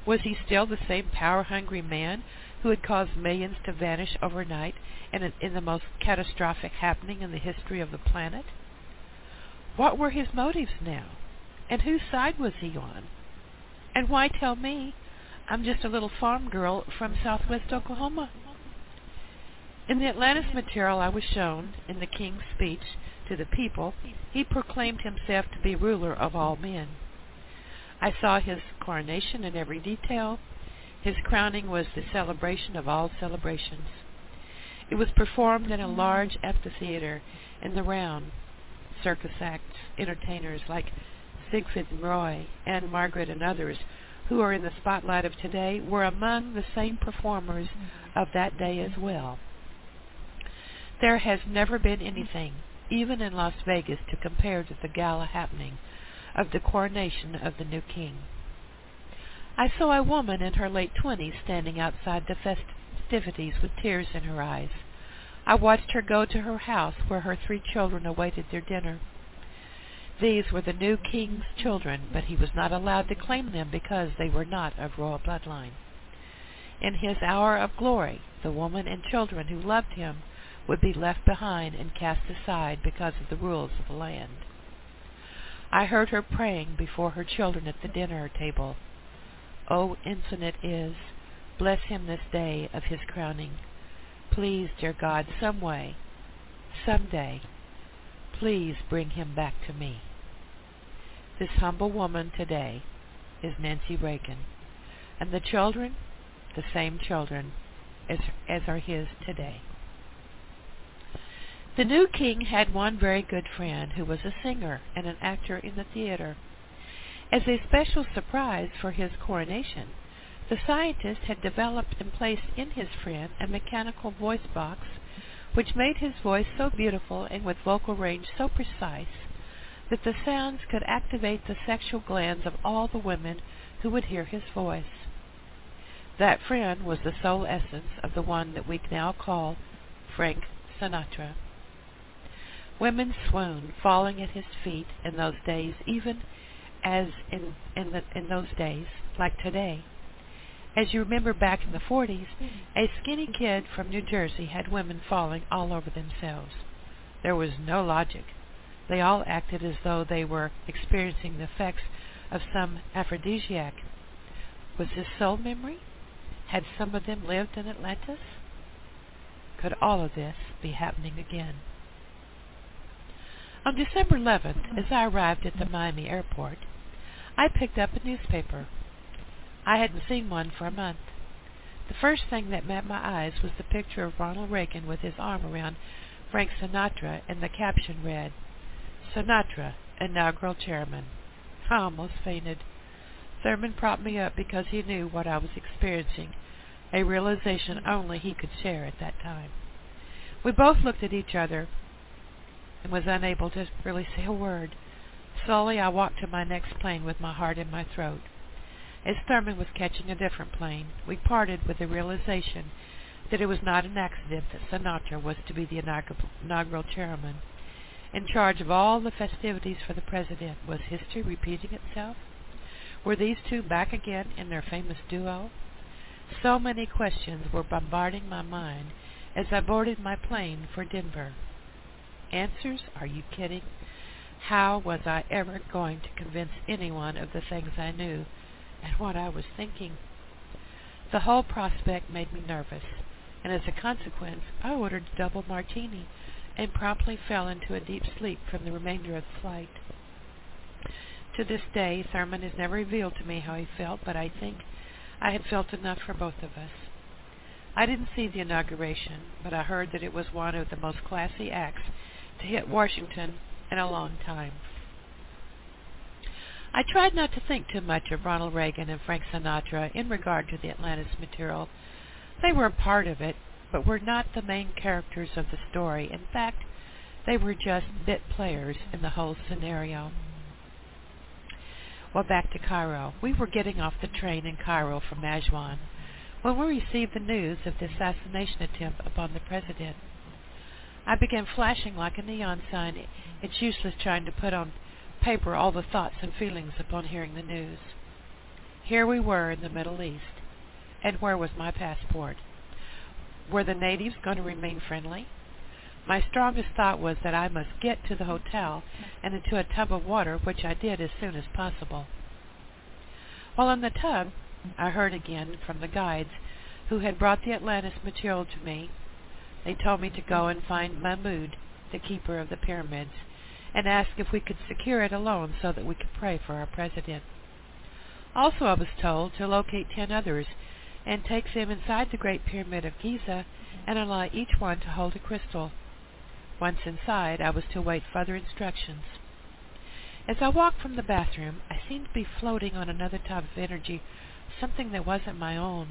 Was he still the same power-hungry man who had caused millions to vanish overnight in, in the most catastrophic happening in the history of the planet? What were his motives now? And whose side was he on? And why tell me? I'm just a little farm girl from southwest Oklahoma. In the Atlantis material I was shown, in the king's speech to the people, he proclaimed himself to be ruler of all men. I saw his coronation in every detail. His crowning was the celebration of all celebrations. It was performed in a large amphitheater in the round. Circus acts, entertainers like Siegfried and Roy, and Margaret and others who are in the spotlight of today were among the same performers of that day as well. There has never been anything, even in Las Vegas, to compare to the gala happening of the coronation of the new king. I saw a woman in her late twenties standing outside the festivities with tears in her eyes. I watched her go to her house where her three children awaited their dinner. These were the new king's children, but he was not allowed to claim them because they were not of royal bloodline. In his hour of glory, the woman and children who loved him would be left behind and cast aside because of the rules of the land. I heard her praying before her children at the dinner table. O infinite is, bless him this day of his crowning. Please, dear God, some way, some day, please bring him back to me. This humble woman today is Nancy Reagan. and the children, the same children as, as are his today. The new king had one very good friend who was a singer and an actor in the theater. As a special surprise for his coronation, the scientist had developed and placed in his friend a mechanical voice box which made his voice so beautiful and with vocal range so precise that the sounds could activate the sexual glands of all the women who would hear his voice. That friend was the sole essence of the one that we now call Frank Sinatra. Women swooned, falling at his feet in those days, even as in in, the, in those days, like today. As you remember back in the 40s, a skinny kid from New Jersey had women falling all over themselves. There was no logic. They all acted as though they were experiencing the effects of some aphrodisiac. Was this soul memory? Had some of them lived in Atlantis? Could all of this be happening again? On December 11th, as I arrived at the Miami airport, I picked up a newspaper. I hadn't seen one for a month. The first thing that met my eyes was the picture of Ronald Reagan with his arm around Frank Sinatra, and the caption read, Sinatra, inaugural chairman. I almost fainted. Thurman propped me up because he knew what I was experiencing, a realization only he could share at that time. We both looked at each other and was unable to really say a word. Slowly I walked to my next plane with my heart in my throat. As Thurman was catching a different plane, we parted with the realization that it was not an accident that Sinatra was to be the inaugural chairman. In charge of all the festivities for the president, was history repeating itself? Were these two back again in their famous duo? So many questions were bombarding my mind as I boarded my plane for Denver. Answers? Are you kidding? How was I ever going to convince anyone of the things I knew and what I was thinking? The whole prospect made me nervous, and as a consequence I ordered a double martini and promptly fell into a deep sleep from the remainder of the flight. To this day, Thurman has never revealed to me how he felt, but I think I had felt enough for both of us. I didn't see the inauguration, but I heard that it was one of the most classy acts to hit Washington in a long time. I tried not to think too much of Ronald Reagan and Frank Sinatra in regard to the Atlantis material. They were a part of it, but were not the main characters of the story. In fact, they were just bit players in the whole scenario. Well, back to Cairo. We were getting off the train in Cairo from Aswan when we received the news of the assassination attempt upon the president. I began flashing like a neon sign. It's useless trying to put on paper all the thoughts and feelings upon hearing the news. Here we were in the Middle East, and where was my passport? Were the natives going to remain friendly? My strongest thought was that I must get to the hotel and into a tub of water, which I did as soon as possible. While in the tub, I heard again from the guides who had brought the Atlantis material to me. They told me to go and find Mahmud, the keeper of the pyramids, and ask if we could secure it alone so that we could pray for our president. Also, I was told to locate ten others and take them inside the Great Pyramid of Giza and allow each one to hold a crystal. Once inside, I was to await further instructions. As I walked from the bathroom, I seemed to be floating on another type of energy, something that wasn't my own.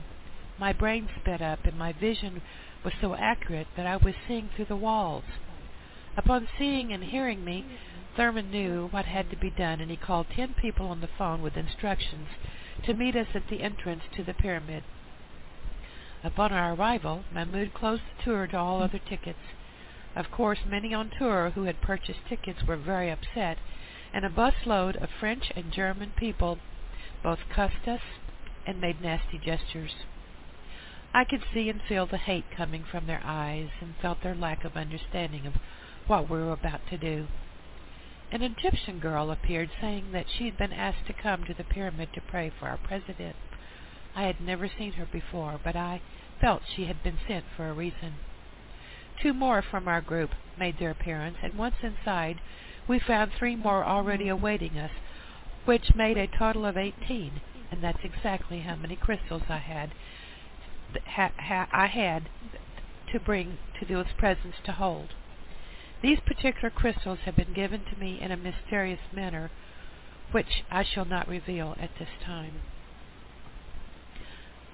My brain sped up, and my vision was so accurate that I was seeing through the walls. Upon seeing and hearing me, Thurman knew what had to be done, and he called ten people on the phone with instructions to meet us at the entrance to the pyramid. Upon our arrival, Mahmoud closed the tour to all other tickets. Of course, many on tour who had purchased tickets were very upset, and a busload of French and German people both cussed us and made nasty gestures. I could see and feel the hate coming from their eyes, and felt their lack of understanding of what we were about to do. An Egyptian girl appeared saying that she had been asked to come to the pyramid to pray for our president. I had never seen her before, but I felt she had been sent for a reason. Two more from our group made their appearance, and once inside, we found three more already awaiting us, which made a total of eighteen, and that's exactly how many crystals I had. Ha, ha, I had to bring to those presents to hold. These particular crystals have been given to me in a mysterious manner, which I shall not reveal at this time.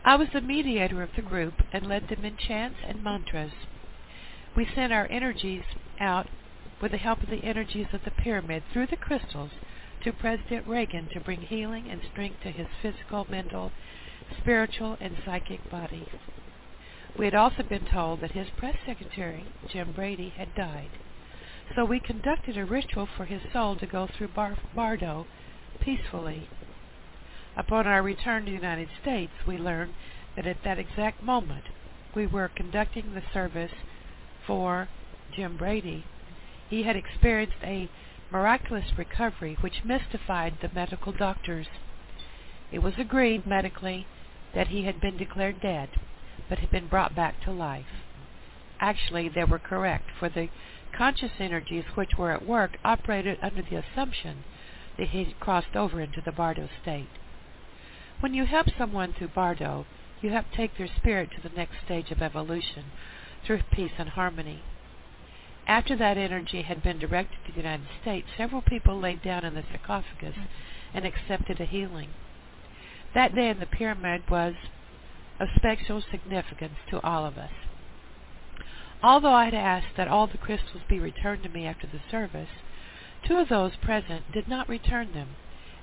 I was the mediator of the group and led them in chants and mantras. We sent our energies out with the help of the energies of the pyramid through the crystals to President Reagan to bring healing and strength to his physical, mental, spiritual, and psychic body. We had also been told that his press secretary, Jim Brady, had died. So we conducted a ritual for his soul to go through Bar- Bardo peacefully. Upon our return to the United States, we learned that at that exact moment we were conducting the service for Jim Brady. He had experienced a miraculous recovery which mystified the medical doctors. It was agreed medically that he had been declared dead, but had been brought back to life. Actually, they were correct, for the conscious energies which were at work operated under the assumption that he had crossed over into the Bardo state. When you help someone through Bardo, you help take their spirit to the next stage of evolution through peace and harmony. After that energy had been directed to the United States, several people laid down in the sarcophagus and accepted a healing. That day in the pyramid was of special significance to all of us. Although I had asked that all the crystals be returned to me after the service, two of those present did not return them,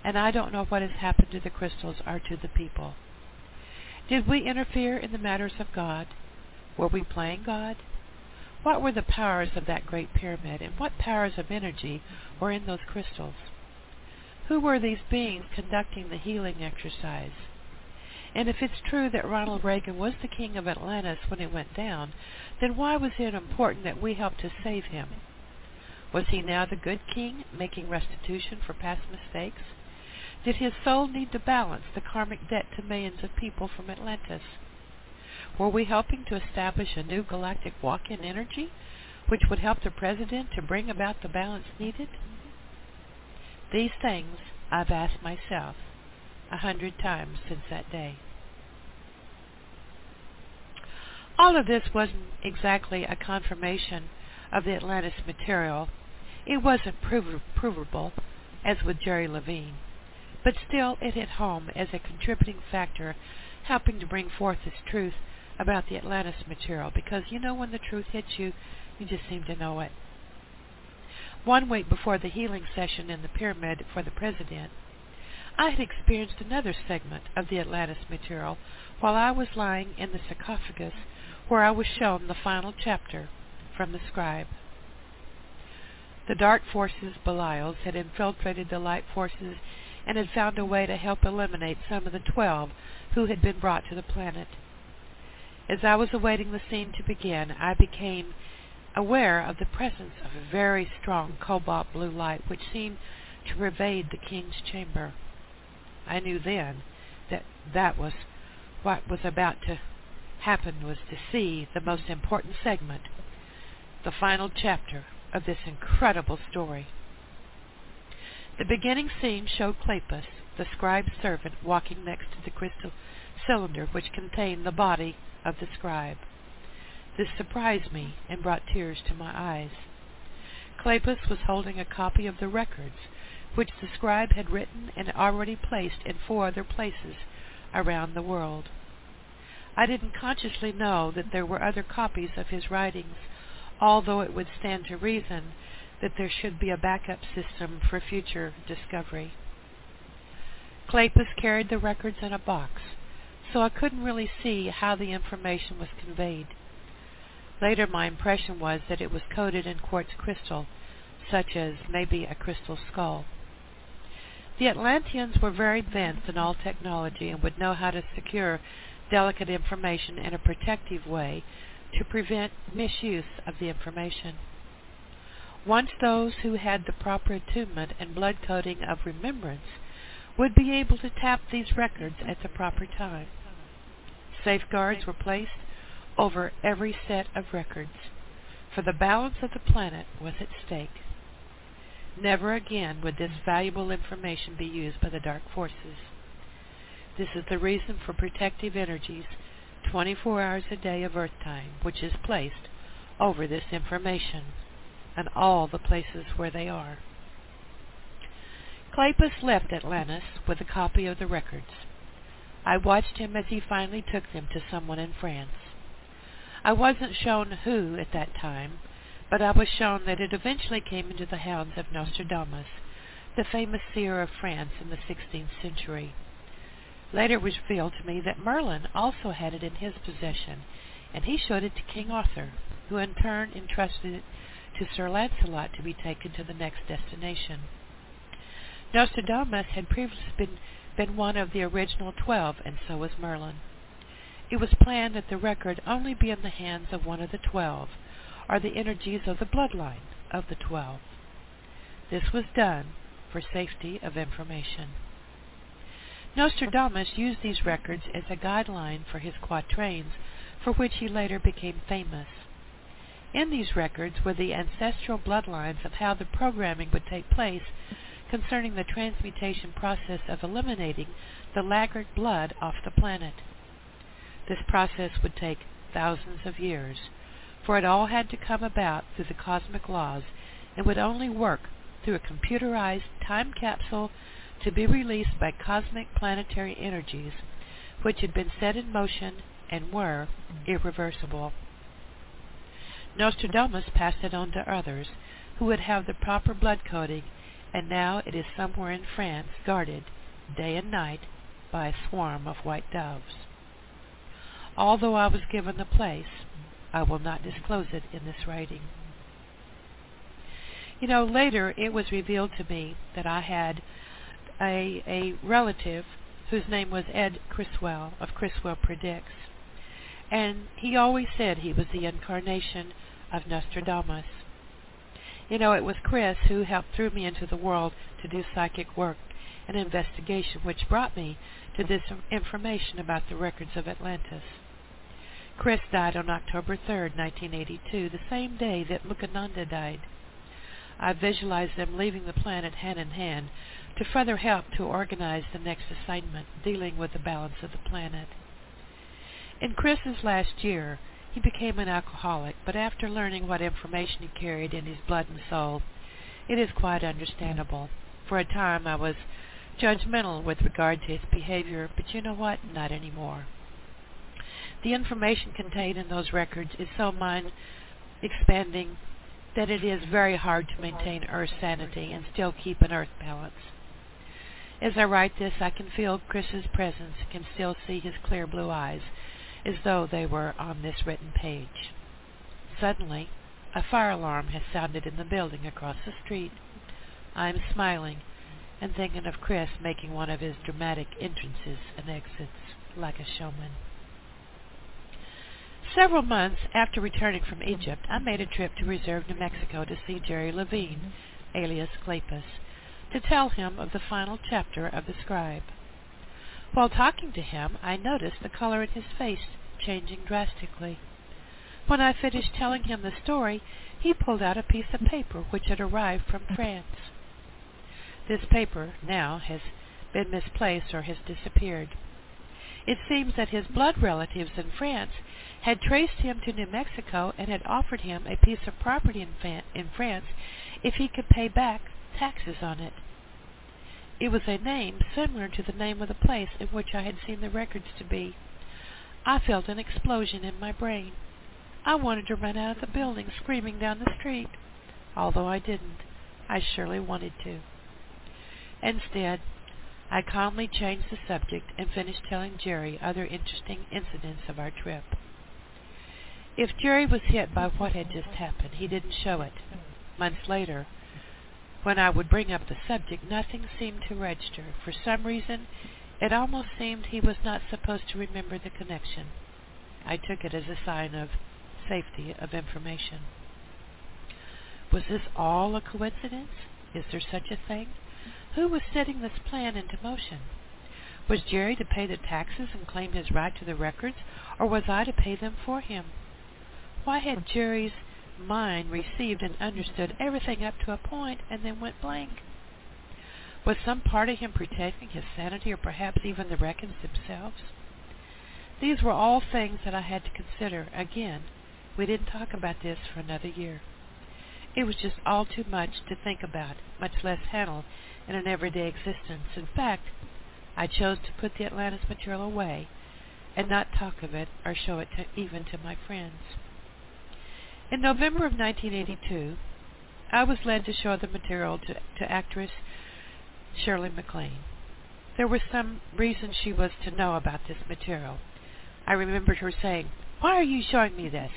and I don't know what has happened to the crystals or to the people. Did we interfere in the matters of God? Were we playing God? What were the powers of that great pyramid, and what powers of energy were in those crystals? Who were these beings conducting the healing exercise? And if it's true that Ronald Reagan was the king of Atlantis when it went down, then why was it important that we helped to save him? Was he now the good king, making restitution for past mistakes? Did his soul need to balance the karmic debt to millions of people from Atlantis? Were we helping to establish a new galactic walk-in energy, which would help the President to bring about the balance needed? These things I've asked myself a hundred times since that day. All of this wasn't exactly a confirmation of the Atlantis material. It wasn't prov- provable, as with Jerry Levine, but still it hit home as a contributing factor helping to bring forth this truth about the Atlantis material because you know when the truth hits you, you just seem to know it. One week before the healing session in the pyramid for the president, I had experienced another segment of the Atlantis material while I was lying in the sarcophagus where I was shown the final chapter from the scribe. The dark forces Belials had infiltrated the light forces and had found a way to help eliminate some of the twelve who had been brought to the planet. As I was awaiting the scene to begin, I became aware of the presence of a very strong cobalt blue light which seemed to pervade the king's chamber. I knew then that that was what was about to happen was to see the most important segment, the final chapter of this incredible story. The beginning scene showed Clepus, the scribe's servant, walking next to the crystal cylinder which contained the body of the scribe. This surprised me and brought tears to my eyes. Clepus was holding a copy of the records which the scribe had written and already placed in four other places around the world. I didn't consciously know that there were other copies of his writings, although it would stand to reason that there should be a backup system for future discovery. Clepus carried the records in a box, so I couldn't really see how the information was conveyed. Later my impression was that it was coated in quartz crystal, such as maybe a crystal skull. The Atlanteans were very advanced in all technology and would know how to secure delicate information in a protective way to prevent misuse of the information. Once those who had the proper attunement and blood coding of remembrance would be able to tap these records at the proper time. Safeguards were placed over every set of records, for the balance of the planet was at stake. Never again would this valuable information be used by the dark forces. This is the reason for protective energies 24 hours a day of Earth time, which is placed over this information and all the places where they are. Clepus left Atlantis with a copy of the records. I watched him as he finally took them to someone in France. I wasn't shown who at that time, but I was shown that it eventually came into the hands of Nostradamus, the famous seer of France in the 16th century. Later it was revealed to me that Merlin also had it in his possession, and he showed it to King Arthur, who in turn entrusted it to Sir Launcelot to be taken to the next destination. Nostradamus had previously been, been one of the original twelve, and so was Merlin. It was planned that the record only be in the hands of one of the twelve, or the energies of the bloodline of the twelve. This was done for safety of information. Nostradamus used these records as a guideline for his quatrains, for which he later became famous. In these records were the ancestral bloodlines of how the programming would take place concerning the transmutation process of eliminating the laggard blood off the planet. This process would take thousands of years, for it all had to come about through the cosmic laws and would only work through a computerized time capsule to be released by cosmic planetary energies which had been set in motion and were irreversible. Nostradamus passed it on to others who would have the proper blood coding, and now it is somewhere in France guarded day and night by a swarm of white doves. Although I was given the place, I will not disclose it in this writing. You know, later it was revealed to me that I had a, a relative whose name was Ed Criswell of Criswell Predicts. And he always said he was the incarnation of Nostradamus. You know, it was Chris who helped throw me into the world to do psychic work and investigation, which brought me to this information about the records of Atlantis. Chris died on October 3, 1982, the same day that Muktananda died. I visualized them leaving the planet hand in hand to further help to organize the next assignment dealing with the balance of the planet. In Chris's last year, he became an alcoholic, but after learning what information he carried in his blood and soul, it is quite understandable. For a time I was judgmental with regard to his behavior, but you know what? Not anymore. The information contained in those records is so mind expanding that it is very hard to maintain Earth sanity and still keep an Earth balance. As I write this, I can feel Chris's presence, can still see his clear blue eyes, as though they were on this written page. Suddenly, a fire alarm has sounded in the building across the street. I am smiling and thinking of Chris making one of his dramatic entrances and exits like a showman. Several months after returning from Egypt, I made a trip to Reserve, New Mexico to see Jerry Levine, alias Clepus to tell him of the final chapter of the scribe. While talking to him, I noticed the color in his face changing drastically. When I finished telling him the story, he pulled out a piece of paper which had arrived from France. This paper now has been misplaced or has disappeared. It seems that his blood relatives in France had traced him to New Mexico and had offered him a piece of property in, in France if he could pay back taxes on it. It was a name similar to the name of the place in which I had seen the records to be. I felt an explosion in my brain. I wanted to run out of the building screaming down the street. Although I didn't, I surely wanted to. Instead, I calmly changed the subject and finished telling Jerry other interesting incidents of our trip. If Jerry was hit by what had just happened, he didn't show it. Months later, when I would bring up the subject, nothing seemed to register. For some reason, it almost seemed he was not supposed to remember the connection. I took it as a sign of safety of information. Was this all a coincidence? Is there such a thing? Who was setting this plan into motion? Was Jerry to pay the taxes and claim his right to the records, or was I to pay them for him? Why had Jerry's mind received and understood everything up to a point and then went blank. Was some part of him protecting his sanity or perhaps even the Reckons themselves? These were all things that I had to consider. Again, we didn't talk about this for another year. It was just all too much to think about, much less handle in an everyday existence. In fact, I chose to put the Atlantis material away and not talk of it or show it to, even to my friends. In November of 1982, I was led to show the material to, to actress Shirley MacLaine. There was some reason she was to know about this material. I remembered her saying, Why are you showing me this?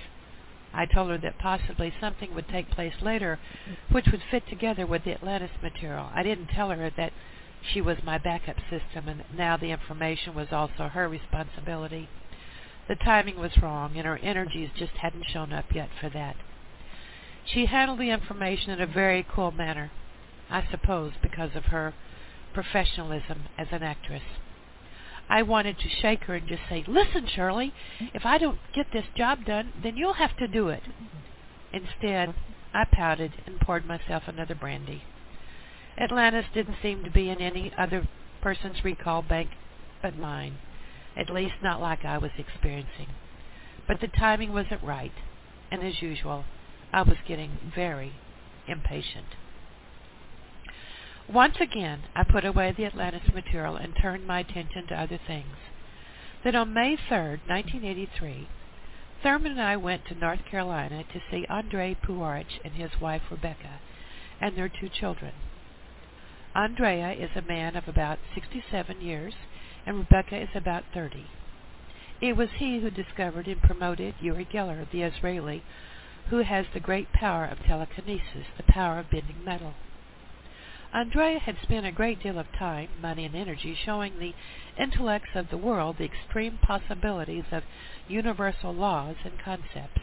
I told her that possibly something would take place later which would fit together with the Atlantis material. I didn't tell her that she was my backup system and now the information was also her responsibility. The timing was wrong and her energies just hadn't shown up yet for that. She handled the information in a very cool manner, I suppose because of her professionalism as an actress. I wanted to shake her and just say, Listen, Shirley, if I don't get this job done, then you'll have to do it. Instead, I pouted and poured myself another brandy. Atlantis didn't seem to be in any other person's recall bank but mine, at least not like I was experiencing. But the timing wasn't right, and as usual, I was getting very impatient. Once again, I put away the Atlantis material and turned my attention to other things. Then on May 3, 1983, Thurman and I went to North Carolina to see Andre Puharich and his wife Rebecca and their two children. Andrea is a man of about 67 years, and Rebecca is about 30. It was he who discovered and promoted Uri Geller, the Israeli, who has the great power of telekinesis, the power of bending metal. Andrea had spent a great deal of time, money, and energy showing the intellects of the world the extreme possibilities of universal laws and concepts.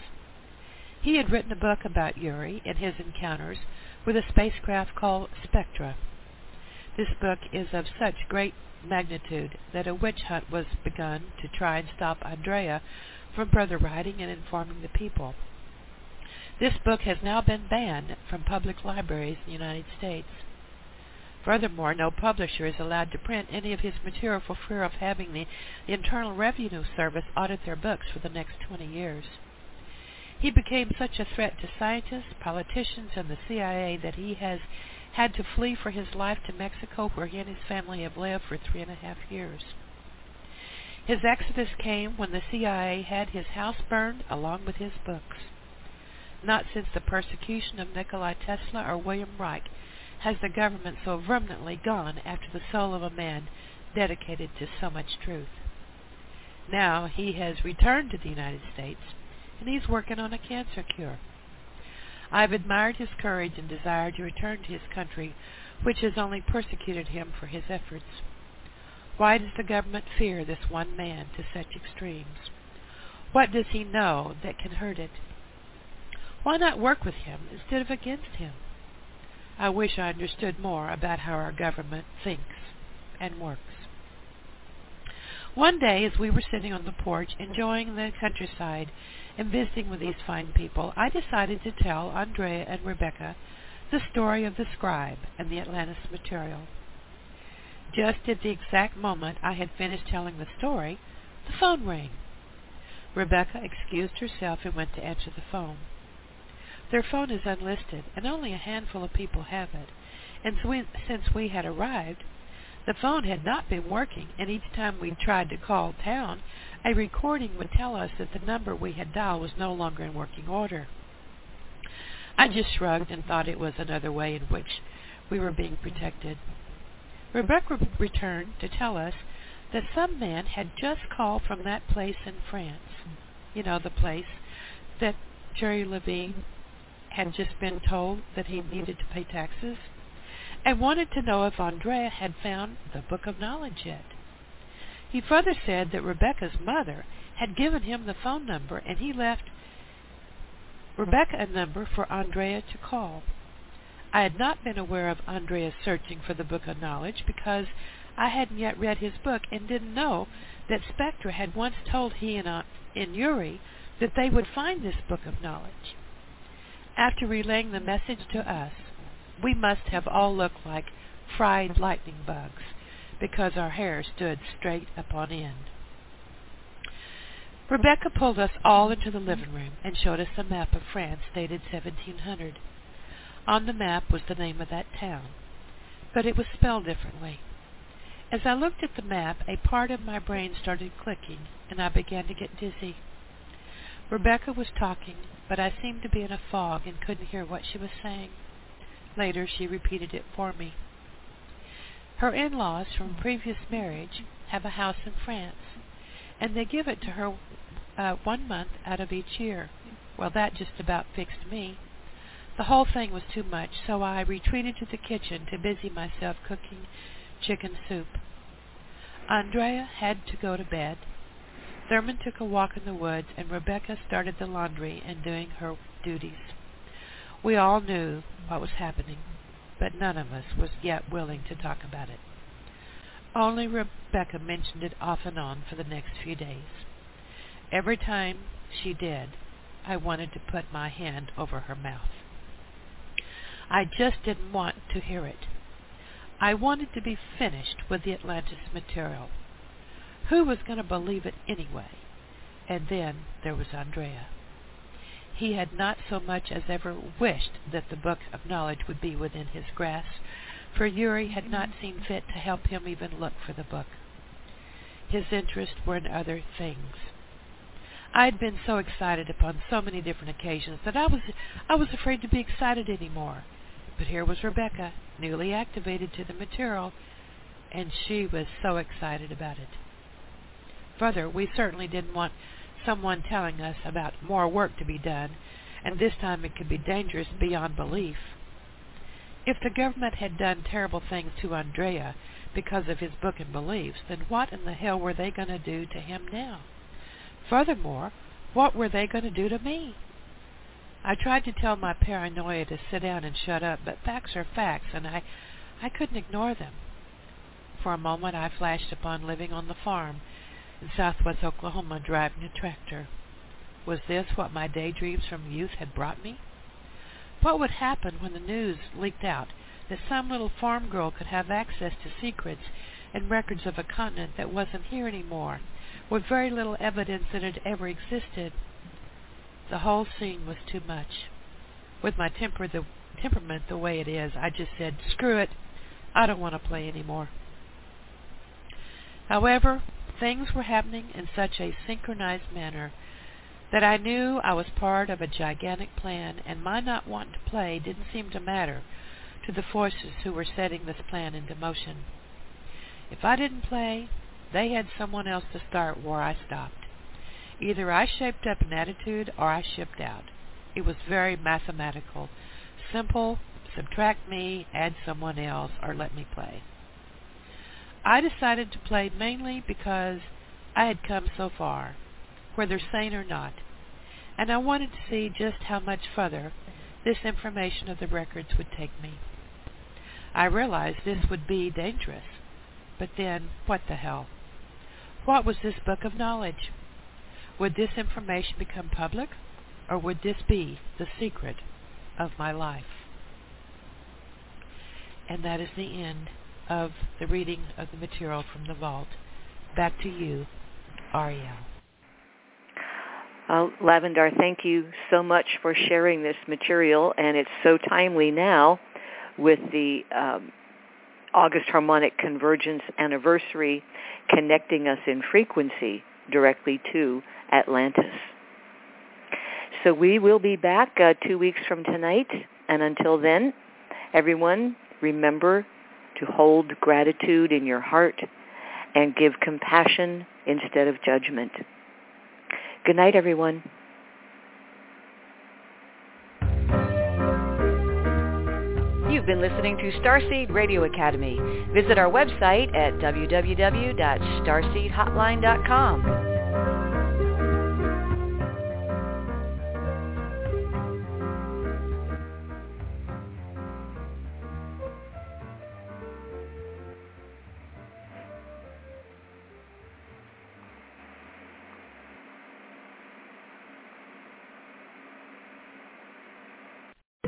He had written a book about Uri and his encounters with a spacecraft called Spectra. This book is of such great magnitude that a witch hunt was begun to try and stop Andrea from further writing and informing the people. This book has now been banned from public libraries in the United States. Furthermore, no publisher is allowed to print any of his material for fear of having the, Internal Revenue Service audit their books for the next 20 years. He became such a threat to scientists, politicians, and the CIA that he has had to flee for his life to Mexico, where he and his family have lived for three and a half years. His exodus came when the CIA had his house burned along with his books. Not since the persecution of Nikola Tesla or William Reich has the government so vehemently gone after the soul of a man dedicated to so much truth. Now he has returned to the United States, and he's working on a cancer cure. I have admired his courage and desire to return to his country, which has only persecuted him for his efforts. Why does the government fear this one man to such extremes? What does he know that can hurt it? Why not work with him instead of against him? I wish I understood more about how our government thinks and works. One day, as we were sitting on the porch enjoying the countryside and visiting with these fine people, I decided to tell Andrea and Rebecca the story of the scribe and the Atlantis material. Just at the exact moment I had finished telling the story, the phone rang. Rebecca excused herself and went to answer the phone. Their phone is unlisted, and only a handful of people have it. And since we had arrived, the phone had not been working, and each time we tried to call town, a recording would tell us that the number we had dialed was no longer in working order. I just shrugged and thought it was another way in which we were being protected. Rebecca returned to tell us that some man had just called from that place in France. You know, the place that Jerry Levine had just been told that he needed to pay taxes and wanted to know if Andrea had found the Book of Knowledge yet. He further said that Rebecca's mother had given him the phone number and he left Rebecca a number for Andrea to call. I had not been aware of Andrea's searching for the Book of Knowledge because I hadn't yet read his book and didn't know that Spectra had once told he and, uh, and Uri that they would find this Book of Knowledge. After relaying the message to us, we must have all looked like fried lightning bugs because our hair stood straight up on end. Rebecca pulled us all into the living room and showed us a map of France dated 1700. On the map was the name of that town, but it was spelled differently. As I looked at the map, a part of my brain started clicking, and I began to get dizzy. Rebecca was talking, but I seemed to be in a fog and couldn't hear what she was saying. Later, she repeated it for me. Her in-laws from previous marriage have a house in France, and they give it to her uh, one month out of each year. Well, that just about fixed me. The whole thing was too much, so I retreated to the kitchen to busy myself cooking chicken soup. Andrea had to go to bed. Thurman took a walk in the woods, and Rebecca started the laundry and doing her duties. We all knew what was happening, but none of us was yet willing to talk about it. Only Rebecca mentioned it off and on for the next few days. Every time she did, I wanted to put my hand over her mouth. I just didn't want to hear it. I wanted to be finished with the Atlantis material. Who was going to believe it anyway? And then there was Andrea. He had not so much as ever wished that the book of knowledge would be within his grasp, for Uri had not seen fit to help him even look for the book. His interests were in other things. I had been so excited upon so many different occasions that I was I was afraid to be excited any more. But here was Rebecca, newly activated to the material, and she was so excited about it. Further, we certainly didn't want someone telling us about more work to be done, and this time it could be dangerous beyond belief. If the government had done terrible things to Andrea because of his book and beliefs, then what in the hell were they going to do to him now? Furthermore, what were they going to do to me? I tried to tell my paranoia to sit down and shut up, but facts are facts, and I, I couldn't ignore them. For a moment I flashed upon living on the farm in southwest Oklahoma driving a tractor. Was this what my daydreams from youth had brought me? What would happen when the news leaked out that some little farm girl could have access to secrets and records of a continent that wasn't here anymore, with very little evidence that it ever existed? The whole scene was too much. With my temper the temperament the way it is, I just said, screw it. I don't want to play anymore. However, things were happening in such a synchronized manner that I knew I was part of a gigantic plan, and my not wanting to play didn't seem to matter to the forces who were setting this plan into motion. If I didn't play, they had someone else to start where I stopped. Either I shaped up an attitude or I shipped out. It was very mathematical. Simple, subtract me, add someone else, or let me play. I decided to play mainly because I had come so far, whether sane or not, and I wanted to see just how much further this information of the records would take me. I realized this would be dangerous, but then, what the hell? What was this book of knowledge? Would this information become public, or would this be the secret of my life? And that is the end of the reading of the material from the vault. Back to you, Ariel. Uh, Lavandar, thank you so much for sharing this material, and it's so timely now with the um, August Harmonic Convergence anniversary connecting us in frequency directly to Atlantis. So we will be back uh, two weeks from tonight, and until then, everyone remember to hold gratitude in your heart and give compassion instead of judgment. Good night, everyone. You've been listening to Starseed Radio Academy. Visit our website at www.starseedhotline.com.